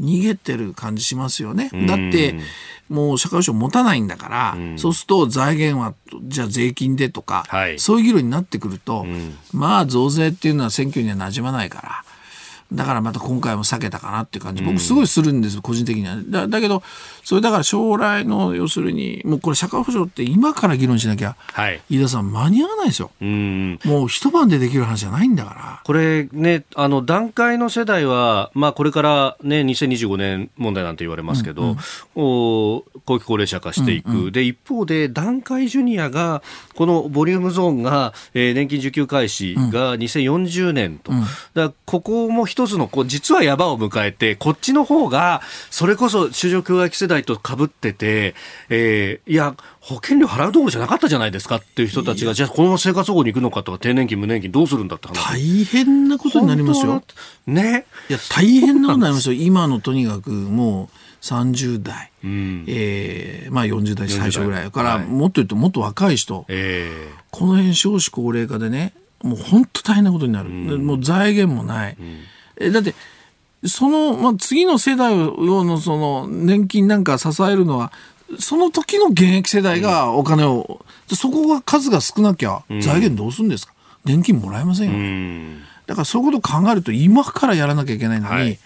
逃げてる感じしますよね。だって、もう社会保障持たないんだから、うん、そうすると財源はじゃあ税金でとか、はい、そういう議論になってくると、うん、まあ増税っていうのは選挙にはなじまないから。だからまた今回も避けたかなっていう感じ、僕すごいするんです、個人的には。だだけど、それだから将来の、要するに、もうこれ社会保障って今から議論しなきゃ、はい、飯田さん間に合わないですよ。うんもう一晩でできる話じゃないんだから。これね、あの、段階の世代は、まあこれからね、2025年問題なんて言われますけど、うんうん、お後期高齢者化していく。うんうん、で、一方で、段階ジュニアが、このボリュームゾーンが、えー、年金受給開始が2040年と。うん、だここも一つの、こう、実は山を迎えて、こっちの方が、それこそ就職氷河期世代と被ってて、えー、いや、保険料払うところじゃなかったじゃないですかっていう人たちが、じゃあこのまま生活保護に行くのかとか、低年金、無年金どうするんだって話。大変なことになりますよ。ね。いや、大変なことになりますよ。今のとにかくもう30代、うん、えー、まあ40代最初ぐらいから、はい、もっと言うともっと若い人、えー、この辺少子高齢化でね、もう本当大変なことになる。うん、もう財源もない。うんえだってその、まあ、次の世代をのその年金なんか支えるのはその時の現役世代がお金を、うん、そこが数が少なきゃ財源どうするんですか、うん、年金もらえませんよ、うん、だからそういうことを考えると今からやらなきゃいけないのに、はい、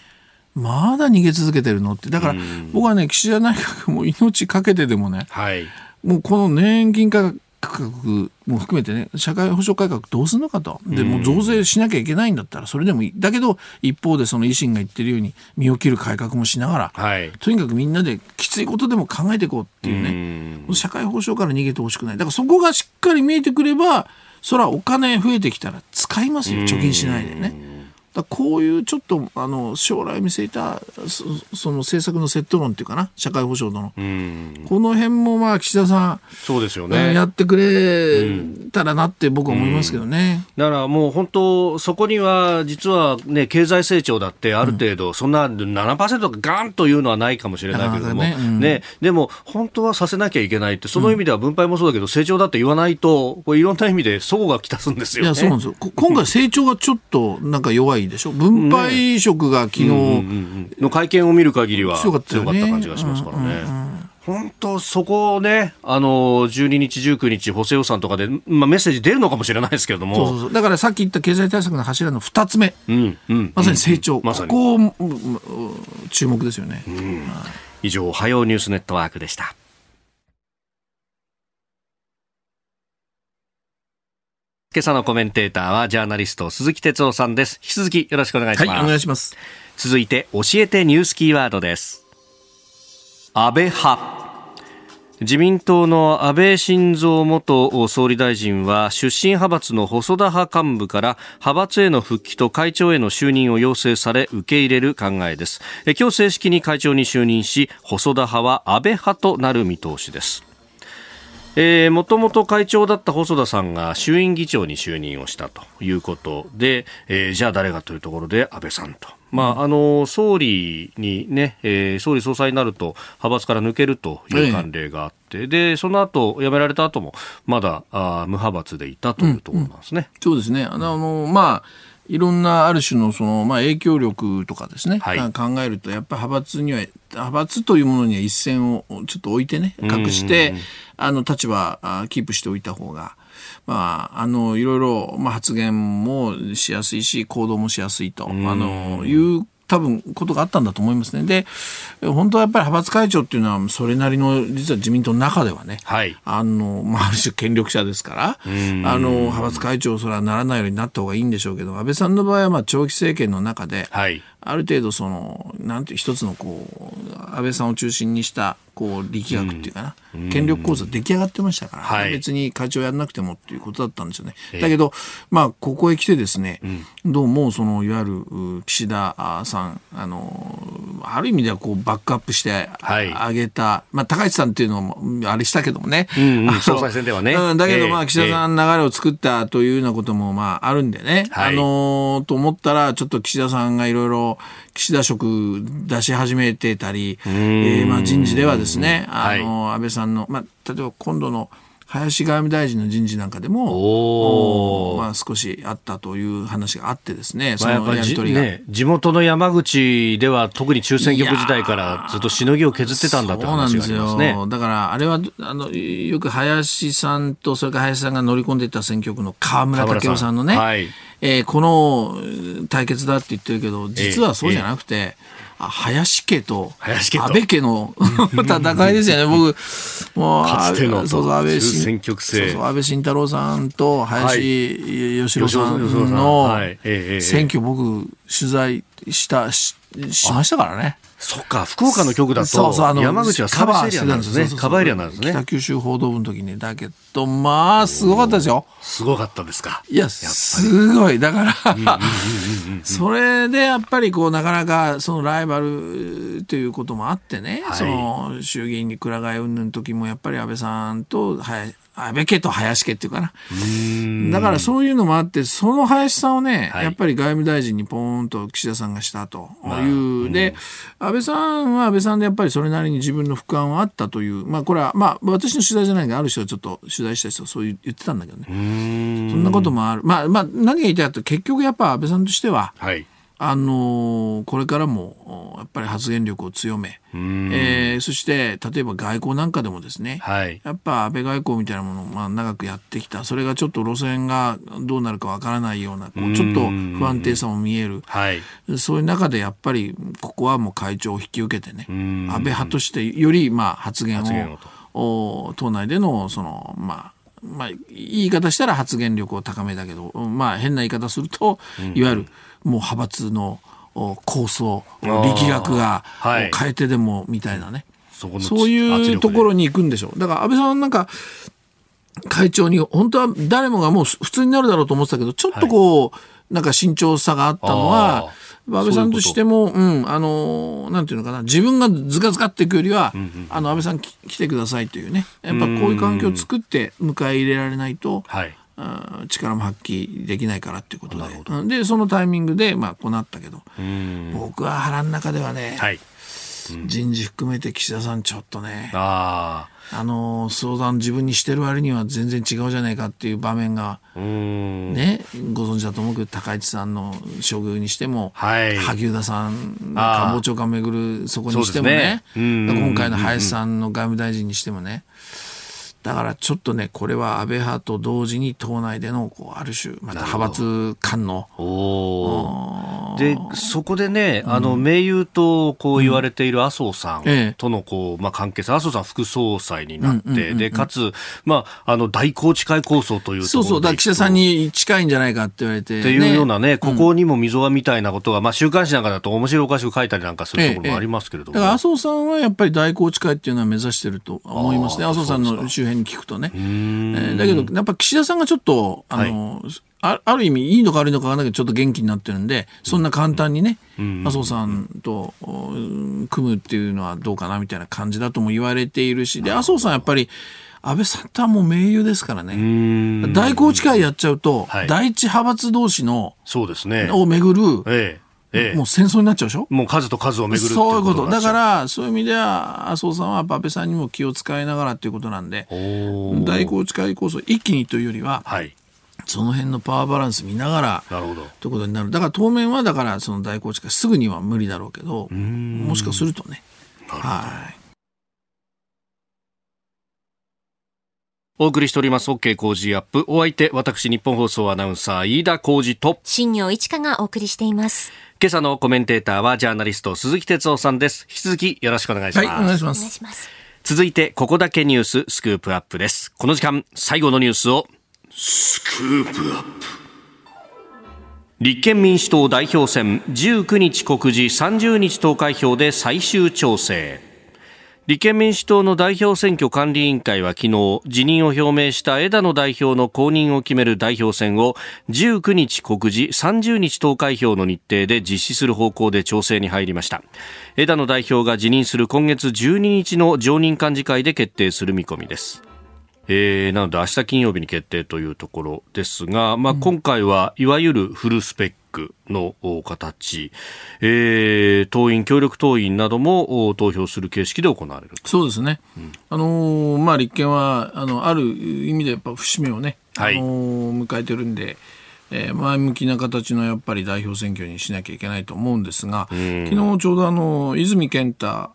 まだ逃げ続けてるのって。だから僕はね岸田内閣も命かけてでもね、はい、もうこの年金改革も含めてね、社会保障改革どうするのかと。で、もう増税しなきゃいけないんだったら、それでもいい。だけど、一方でその維新が言ってるように、身を切る改革もしながら、はい、とにかくみんなできついことでも考えていこうっていうね、う社会保障から逃げてほしくない。だからそこがしっかり見えてくれば、それはお金増えてきたら使いますよ、貯金しないでね。だこういうちょっとあの将来見据えたその政策のセット論っていうかな社会保障のこの辺もまあ岸田さんそうですよね。やってくれたらなって僕は思いますけどね、だからもう本当そこには実はね経済成長だってある程度、そんな7%がガンというのはないかもしれないけれども、ね、ね、でも本当はさせなきゃいけないってその意味では分配もそうだけど、成長だって言わないとこれいろんな意味で齟齬がきたすんですよ、ね、いやそうなんですよ。今回成長がちょっとなんか弱いいでしょ分配色が昨日、の会見を見る限りは強かった感じがしますからね。本当、そこをね、あの、12日、19日、補正予算とかで、まあ、メッセージ出るのかもしれないですけれども。そうそうだからさっき言った経済対策の柱の2つ目。うんうん、まさに成長。まさに。ここ注目ですよね。うん、以上、おはようニュースネットワークでした。今朝のコメンテーターはジャーナリスト鈴木哲夫さんです。引き続きよろしくお願いします。はい、お願いします。続いて教えてニュースキーワードです。安倍派。自民党の安倍晋三元総理大臣は出身派閥の細田派幹部から派閥への復帰と会長への就任を要請され受け入れる考えです今日正式に会長に就任し細田派は安倍派となる見通しですもともと会長だった細田さんが衆院議長に就任をしたということで、えー、じゃあ誰がというところで安倍さんと。まあ、あの総理にね、えー、総理総裁になると派閥から抜けるという慣例があって、ええ、でその後辞められた後もまだあ無派閥でいたというところなんですね。うん。うん、そうですね。あのまあいろんなある種のその、まあ、影響力とかですね、はい、考えるとやっぱり派閥には派閥というものには一線をちょっと置いてね隠してあの立場キープしておいた方が。まあ、あの、いろいろ、まあ、発言もしやすいし、行動もしやすいと、あの、いう多分ことがあったんだと思いますね。で、本当はやっぱり派閥会長っていうのは、それなりの、実は自民党の中ではね、はい、あの、まあ、ある種権力者ですから、あの、派閥会長、それはならないようになった方がいいんでしょうけど、安倍さんの場合は、まあ、長期政権の中で、はい、ある程度、その、なんて一つの、こう、安倍さんを中心にした、こう力学っていうかな、うん、権力構造出来上がってましたから、はい、別に会長やらなくてもっていうことだったんですよね。だけど、まあ、ここへ来てですね、うん、どうもそのいわゆる岸田さん、あのある意味ではこうバックアップしてあげた、はい、まあ、高市さんっていうのもあれしたけどもね、うんうん、総裁選ではね。うん、だけど、まあ、岸田さん流れを作ったというようなこともまああるんでね、はい、あのと思ったら、ちょっと岸田さんがいろいろ岸田職出し始めてたり、えー、まあ人事ではですね、あの、安倍さんの、まあ、例えば今度の林外務大臣の人事なんかでも、まあ、少しあったという話があってですね、そのやり取りが、ね、地元の山口では特に中選挙区時代からずっとしのぎを削ってたんだって話がありますね。だからあれはあのよく林さんとそれから林さんが乗り込んでいった選挙区の河村武雄さん。のね、はい、えー、この対決だって言ってるけど実はそうじゃなくて、えーえ。ー林家と安倍家の戦いですよね、僕、もう、かつてのそう安倍選挙区制。安倍晋太郎さんと林義郎さんの選挙、僕、取材したししましたからね。そっか、福岡の局だと、そうそうあの山口はカバーしてたんですね。カバーエリアなんですね。北九州報道部の時に、だけど、まあ、すごかったですよ。すごかったですか。いや、すごい。だから、それでやっぱりこう、なかなか、そのライバルということもあってね、はい、その衆議院に倉替え云々の時も、やっぱり安倍さんと安倍家と林家っていうかな。だからそういうのもあって、その林さんをね、はい、やっぱり外務大臣にポーンと岸田さんがしたという。で、安倍さんは安倍さんでやっぱりそれなりに自分の俯瞰はあったという、まあこれは、まあ私の取材じゃないけど、ある人はちょっと取材した人はそう言ってたんだけどね。そんなこともある。まあまあ何が言いたいかと結局やっぱ安倍さんとしては、はいあのこれからもやっぱり発言力を強め、えー、そして例えば外交なんかでもですね、はい、やっぱ安倍外交みたいなものをまあ長くやってきた。それがちょっと路線がどうなるかわからないようなこうちょっと不安定さも見える、はい、そういう中でやっぱりここはもう会長を引き受けてね安倍派としてよりまあ発言を党内でのそのまあまあ、言い方したら発言力を高めだけど、まあ、変な言い方すると、いわゆるもう派閥の構想力学が変えてでもみたいなね、はい、そういうところに行くんでしょう。だから安倍さんなんか会長に本当は誰もがもう普通になるだろうと思ってたけどちょっとこう、はい、なんか慎重さがあったのは安倍さんとしてもうん、あのなんていうのかな自分がずかずかっていくよりは、うんうん、あの安倍さん来てくださいというね。やっぱこういう環境を作って迎え入れられないと。はい力も発揮できないからっていうことで。でそのタイミングで、まあ、こうなったけど。僕は腹の中ではね、はい。うん、人事含めて岸田さんちょっとねああの相談自分にしてる割には全然違うじゃないかっていう場面がねご存知だと思うけど高市さんの処遇にしても、はい、萩生田さん官房長官めぐるそこにしてもね、ね、今回の林さんの外務大臣にしてもね、だからちょっとね、これは安倍派と同時に党内でのこうある種、また派閥間の。で、そこでね、あの、盟友とこう言われている麻生さんとのこう、まあ、関係性、麻生さん副総裁になって、で、かつ、まあ、あの、大宏池会構想というそうそう、だ岸田さんに近いんじゃないかって言われて。っていうようなね、ここにも溝はみたいなことが、まあ、週刊誌なんかだと面白おかしく書いたりなんかするところもありますけれども。だから麻生さんはやっぱり大宏池会っていうのは目指してると思いますね。麻生さんの周辺に聞くとね。えー、だけど、やっぱ岸田さんがちょっと、あの、はい。あある意味いいのか悪いのか分からないけどちょっと元気になってるんでそんな簡単にね、麻生さんと組むっていうのはどうかなみたいな感じだとも言われているしで麻生さんやっぱり安倍さんとはもう盟友ですからね。大宏池会やっちゃうと、はい、第一派閥同士のそうですね。をめぐる、ええもう戦争になっちゃうでしょ？もう数と数をめぐるそういうこと。だから、そういう意味では、麻生さんは安倍さんにも気を使いながらっていうことなんで、大宏池会構想一気にというよりは、はい、その辺のパワーバランス見ながら、なるほど。ということになる。だから当面は、だからその大宏池会すぐには無理だろうけど、もしかするとね。はい。お送りしております OK 工事アップ。お相手、私、日本放送アナウンサー、飯田浩二と、新業一華がお送りしています。今朝のコメンテーターはジャーナリスト鈴木哲夫さんです。引き続きよろしくお願いします。はい、お願いします。ます続いて、ここだけニューススクープアップです。この時間、最後のニュースを、スクープアップ。立憲民主党代表選19日告示30日投開票で最終調整。立憲民主党の代表選挙管理委員会は昨日辞任を表明した枝野代表の公認を決める代表選を19日告示30日投開票の日程で実施する方向で調整に入りました。枝野代表が辞任する今月12日の常任幹事会で決定する見込みです。えー、なので明日金曜日に決定というところですが、まあ、今回はいわゆるフルスペックの形、えー、党員、協力党員なども投票する形式で行われるそうですね、うん、あのー、まあ、立憲はあのある意味でやっぱ節目をね、はい、あのー、迎えてるんで、えー、前向きな形のやっぱり代表選挙にしなきゃいけないと思うんですが、昨日ちょうどあの泉健太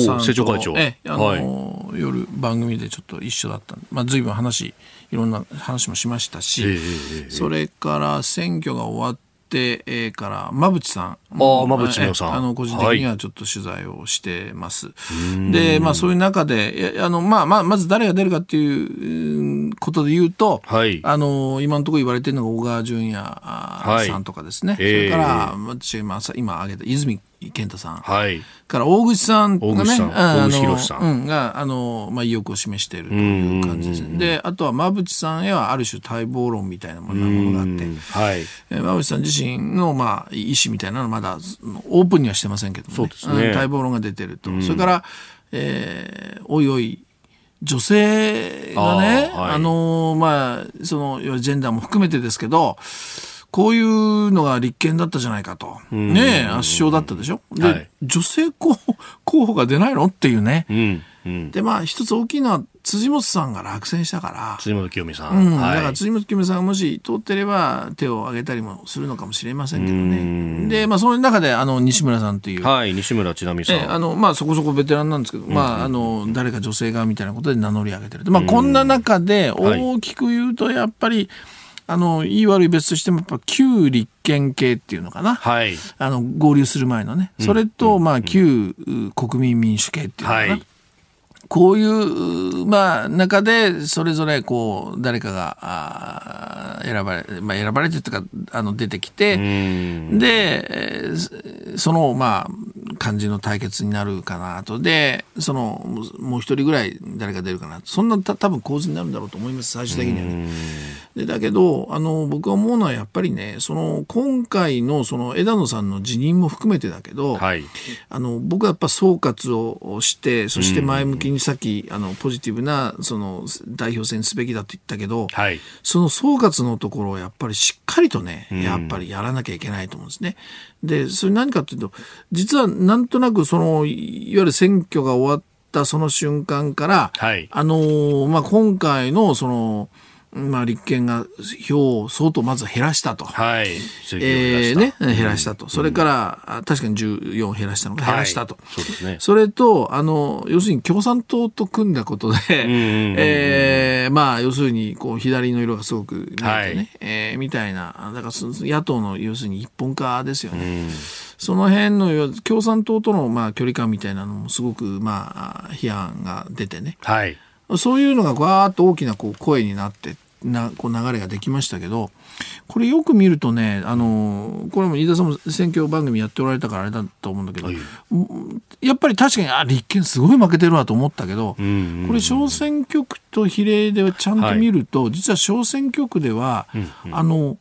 さんと会長。えあの、はい、夜番組でちょっと一緒だった。まあ、随分話いろんな話もしましたし、えー、それから選挙が終わってて、えー、から馬淵さんあ馬淵さん。あの個人的にはちょっと取材をしてます。はい、でまあそういう中であの、まあ、まあまず誰が出るかっていうことで言うと、はい、あの今のところ言われてるのが小川淳也さんとかですね、はい、それから、私が今挙げた泉健太さん、はい、から大口さんがね大口博さん、うん、があの、まあ、意欲を示しているという感じですね。であとは馬淵さんへはある種待望論みたいなものがあって、はい、馬淵さん自身の、まあ、意思みたいなのはまだオープンにはしてませんけども、ね、そうですね、待望論が出てると、それから、えー、おいおい女性がねあ、はい、あのまあそのジェンダーも含めてですけどこういうのが立憲だったじゃないかと。ね圧勝だったでしょ？で、はい、女性候補候補が出ないの？っていうね。うんうん、で、まあ、一つ大きいのは、辻元さんが落選したから。辻元清美さん。うん。はい、だから辻元清美さんがもし通ってれば手を挙げたりもするのかもしれませんけどね。で、まあ、その中で、あの、西村さんという。はい、西村千奈美さん。え、あの、まあ、そこそこベテランなんですけど、まあ、あの、誰か女性がみたいなことで名乗り上げてる。まあ、こんな中で大きく言うと、やっぱり、はいあの、いい悪い別としても、やっぱ旧立憲系っていうのかな。はい。あの、合流する前のね。それと、まあ、旧国民民主系っていうのかな。はいこういう、まあ、中で、それぞれ、こう、誰かが、あ選ばれ、まあ、選ばれてというか、あの、出てきて、で、その、まあ、感じの対決になるかなと。で、その、もう一人ぐらい誰か出るかなと。そんなた多分構図になるんだろうと思います、最終的にはね。で、だけど、あの、僕が思うのはやっぱりね、その、今回の、その、枝野さんの辞任も含めてだけど、はい、あの、僕はやっぱ総括をして、そして前向きにさっき、あの、ポジティブな、その、代表選すべきだと言ったけど、はい、その総括のところをやっぱりしっかりとね、やっぱりやらなきゃいけないと思うんですね。で、それ何かというと、実はなんとなくその、いわゆる選挙が終わったその瞬間から、はい、あの、まあ、今回のその、まあ、立憲が票を相当まず減らしたと。はい。えー、ね、減らしたと。それから、確かに14減らしたのか減らしたと。そうですね。それと、あの、要するに共産党と組んだことで、えー、まあ、要するに、こう、左の色がすごく見えてね、はい、えー、みたいな、だから野党の要するに一本化ですよね。その辺の共産党とのまあ距離感みたいなのもすごくまあ批判が出てね、はい、そういうのがわーっと大きなこう声になってなこう流れができましたけどこれよく見るとねあのこれも飯田さんも選挙番組やっておられたからあれだと思うんだけど、はい、やっぱり確かにあ立憲すごい負けてるわと思ったけど、これ小選挙区と比例でちゃんと見ると、はい、実は小選挙区では、うんうん、あの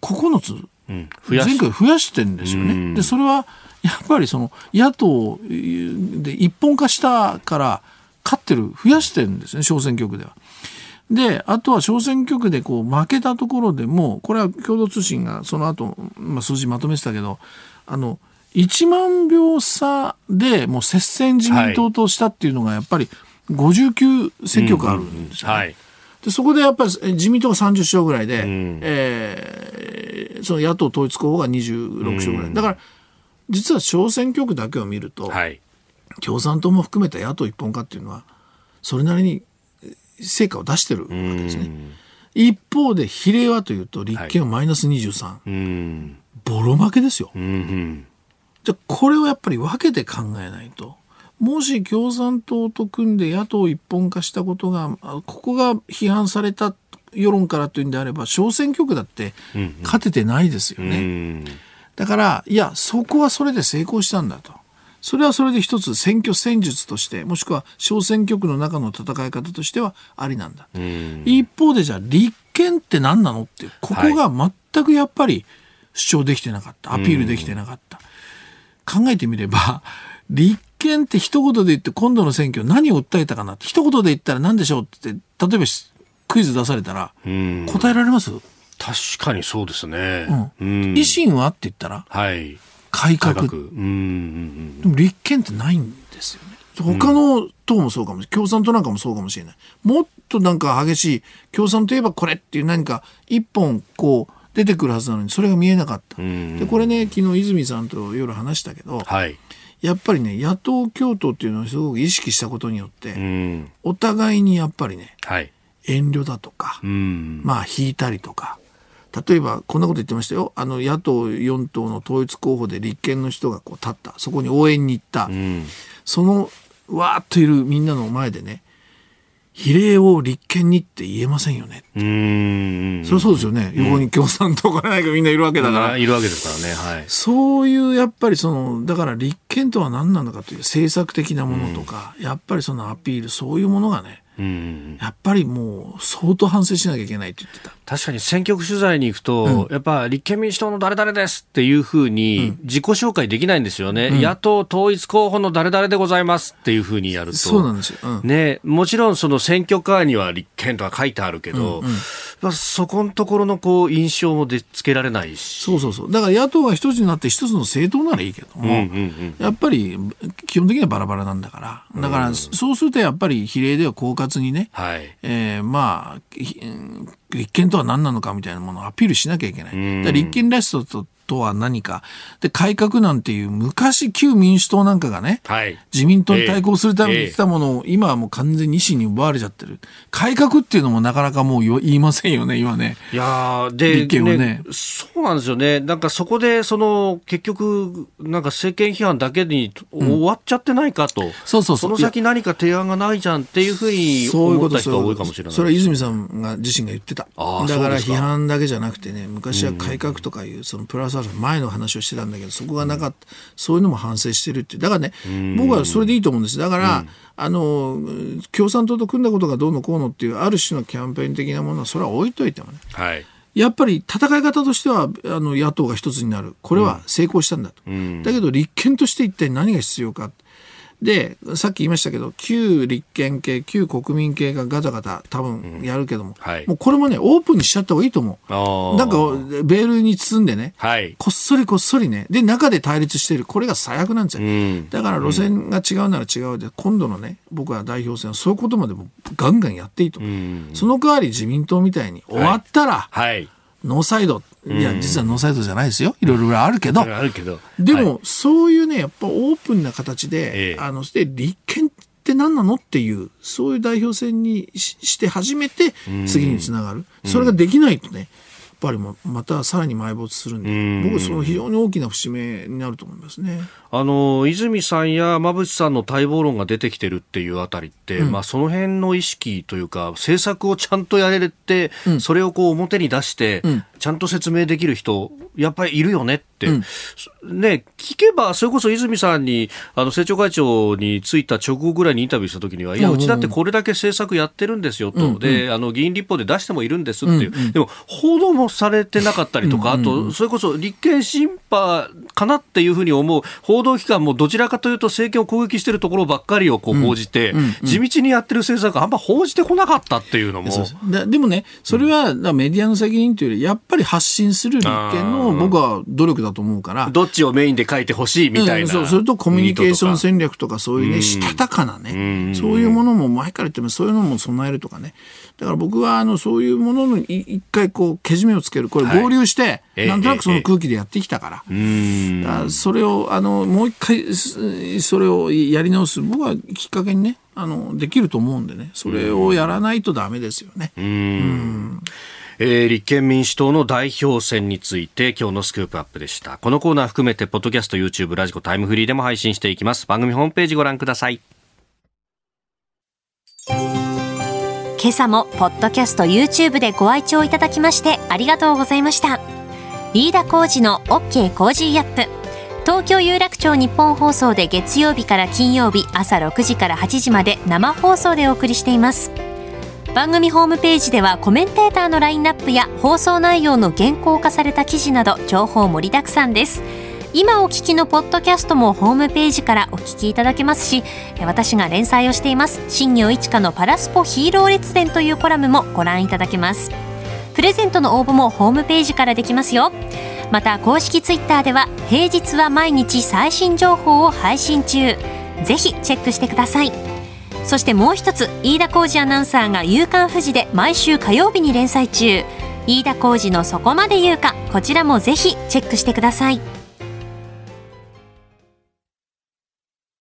9つ、うん、前回増やしてるんですよね。でそれはやっぱりその野党で一本化したから勝ってる増やしてるんですね小選挙区では。で、あとは小選挙区でこう負けたところでも、これは共同通信がその後、まあ、数字まとめてたけど、あの、1万票差でもう接戦自民党としたっていうのがやっぱり59選挙区あるんですよね。はい。でそこでやっぱり自民党が30勝ぐらいで、うん、えー、その野党統一候補が26勝ぐらい、うん、だから実は小選挙区だけを見ると、はい、共産党も含めた野党一本化っていうのはそれなりに成果を出してるわけですね。一方で比例はというと立憲はマイナス23、はい、ボロ負けですよ。じゃこれをやっぱり分けて考えないともし共産党と組んで野党一本化したことがここが批判された世論からというんであれば小選挙区だって勝ててないですよね。だからいやそこはそれで成功したんだと。それはそれで一つ選挙戦術としてもしくは小選挙区の中の戦い方としてはありなんだ。一方でじゃあ立憲って何なのってここが全くやっぱり主張できてなかった。アピールできてなかった。考えてみれば 立憲って一言で言って今度の選挙何を訴えたかなって一言で言ったら何でしょうって例えばクイズ出されたら答えられます？確かにそうですね。うん、維新は？って言ったら、はい、改革。うんでも立憲ってないんですよね。他の党もそうかもしれない。共産党なんかもそうかもしれない。もっとなんか激しい、共産といえばこれっていう何か一本こう出てくるはずなのに、それが見えなかった。で、これね、昨日泉さんと夜話したけど、はい、やっぱりね、野党共闘っていうのをすごく意識したことによって、お互いにやっぱりね、はい、遠慮だとか、まあ引いたりとか、例えばこんなこと言ってましたよあの野党4党の統一候補で立憲の人がこう立ったそこに応援に行った、うん、そのわーっといるみんなの前でね比例を立憲にって言えませんよね。うん。そりゃそうですよね。横に共産党がないかみんないるわけだから。いるわけですからね。はい。そういうやっぱりその、だから立憲とは何なのかという政策的なものとか、やっぱりそのアピール、そういうものがね、やっぱりもう相当反省しなきゃいけないって言ってた。確かに選挙区取材に行くと、うん、やっぱ立憲民主党の誰々ですっていうふうに自己紹介できないんですよね、うん、野党統一候補の誰々でございますっていうふうにやると、そうなんですよ、うん、ね、もちろんその選挙カーには立憲とか書いてあるけど、うんうんまあ、そこのところのこう印象もでつけられないし。そうそうそう。だから野党が一つになって一つの政党ならいいけども、うんうんうん、やっぱり基本的にはバラバラなんだから。だからそうするとやっぱり比例では狡猾にね、はい、えー、まあ、立憲とは何なのかみたいなものをアピールしなきゃいけない。立憲らしさととは何か。で、改革なんていう昔旧民主党なんかがね、はい、自民党に対抗するために言ってたものを、今はもう完全に維新に奪われちゃってる。改革っていうのもなかなかもう言いませんよね、今ね。いやで、立憲はね、ね、そうなんですよね。なんかそこで、その、結局、なんか政権批判だけに終わっちゃってないかと。うん、そうそうそう。その先何か提案がないじゃんっていうふうに思った人が多いかもしれない。それは泉さんが自身が言ってた。だから批判だけじゃなくてね、昔は改革とかいう、そのプラス前の話をしてたんだけどそこがなかった、そういうのも反省してるってだからね僕はそれでいいと思うんです。だから、あの共産党と組んだことがどうのこうのっていうある種のキャンペーン的なものはそれは置いといてもね、はい、やっぱり戦い方としてはあの野党が一つになる。これは成功したんだと、うん、だけど立憲として一体何が必要かで、さっき言いましたけど、旧立憲系、旧国民系がガタガタ多分やるけども、うんはい、もうこれもね、オープンにしちゃった方がいいと思う。なんか、ベールに包んでね、はい、こっそりこっそりね、で、中で対立している、これが最悪なんですよ。うん、だから路線が違うなら違うで、今度のね、僕は代表選はそういうことまでもガンガンやっていいと思う。うん、その代わり自民党みたいに終わったら、はい、ノーサイド、いや、実はノーサイドじゃないですよ。いろいろあるけど。あるけど。でも、はい、そういうね、やっぱオープンな形で、ええ、あの、で、立憲って何なのっていう、そういう代表選にして初めて、次につながる。それができないとね、ぱりまたさらに埋没するんで、僕はその非常に大きな節目になると思いますね。あの泉さんや馬渕さんの待望論が出てきてるっていうあたりって、うん、まあその辺の意識というか政策をちゃんとやれて、うん、それをこう表に出して、うん、ちゃんと説明できる人やっぱりいるよねって、ね聞けばそれこそ泉さんにあの政調会長に就いた直後ぐらいにインタビューした時にはいやうちだってこれだけ政策やってるんですよと、であの議員立法で出してもいるんですっていう、でも報道もされてなかったりとか、あと、それこそ立憲審判かなっていうふうに思う報道機関もどちらかというと政権を攻撃しているところばっかりをこう報じて、地道にやってる政策あんま報じてこなかったっていうのも。でもね、それはメディアの責任というより、やっぱり発信する立憲の僕は努力だと思うから。どっちをメインで書いてほしいみたいな、そう。それとコミュニケーション戦略とかそういうね、したたかなね、そういうものも前から言ってもそういうのも備えるとかね。だから僕はあのそういうものの一回こうけじめをつける。これ合流して、なんとなくその空気でやってきたから,、らそれをあのもう一回 それをやり直す僕はきっかけにねあのできると思うんでね。それをやらないとダメですよね。うん。えー、立憲民主党の代表選について今日のスクープアップでした。このコーナー含めてポッドキャスト YouTube ラジコタイムフリーでも配信していきます。番組ホームページご覧ください今朝もポッドキャスト YouTube でご愛聴いただきましてありがとうございました。飯田浩二の OK Cozy up。東京有楽町ニッポン放送で月曜日から金曜日朝6時から8時まで生放送でお送りしています。番組ホームページではコメンテーターのラインナップや放送内容の原稿化された記事など情報盛りだくさんです。今お聞きのポッドキャストもホームページからお聞きいただけますし私が連載をしています新業一華のパラスポヒーロー列伝というコラムもご覧いただけます。プレゼントの応募もホームページからできますよ。また公式ツイッターでは平日は毎日最新情報を配信中。ぜひチェックしてください。そしてもう一つ飯田浩二アナウンサーが「夕刊富士」で毎週火曜日に連載中。飯田浩二の「そこまで言うか」こちらもぜひチェックしてください。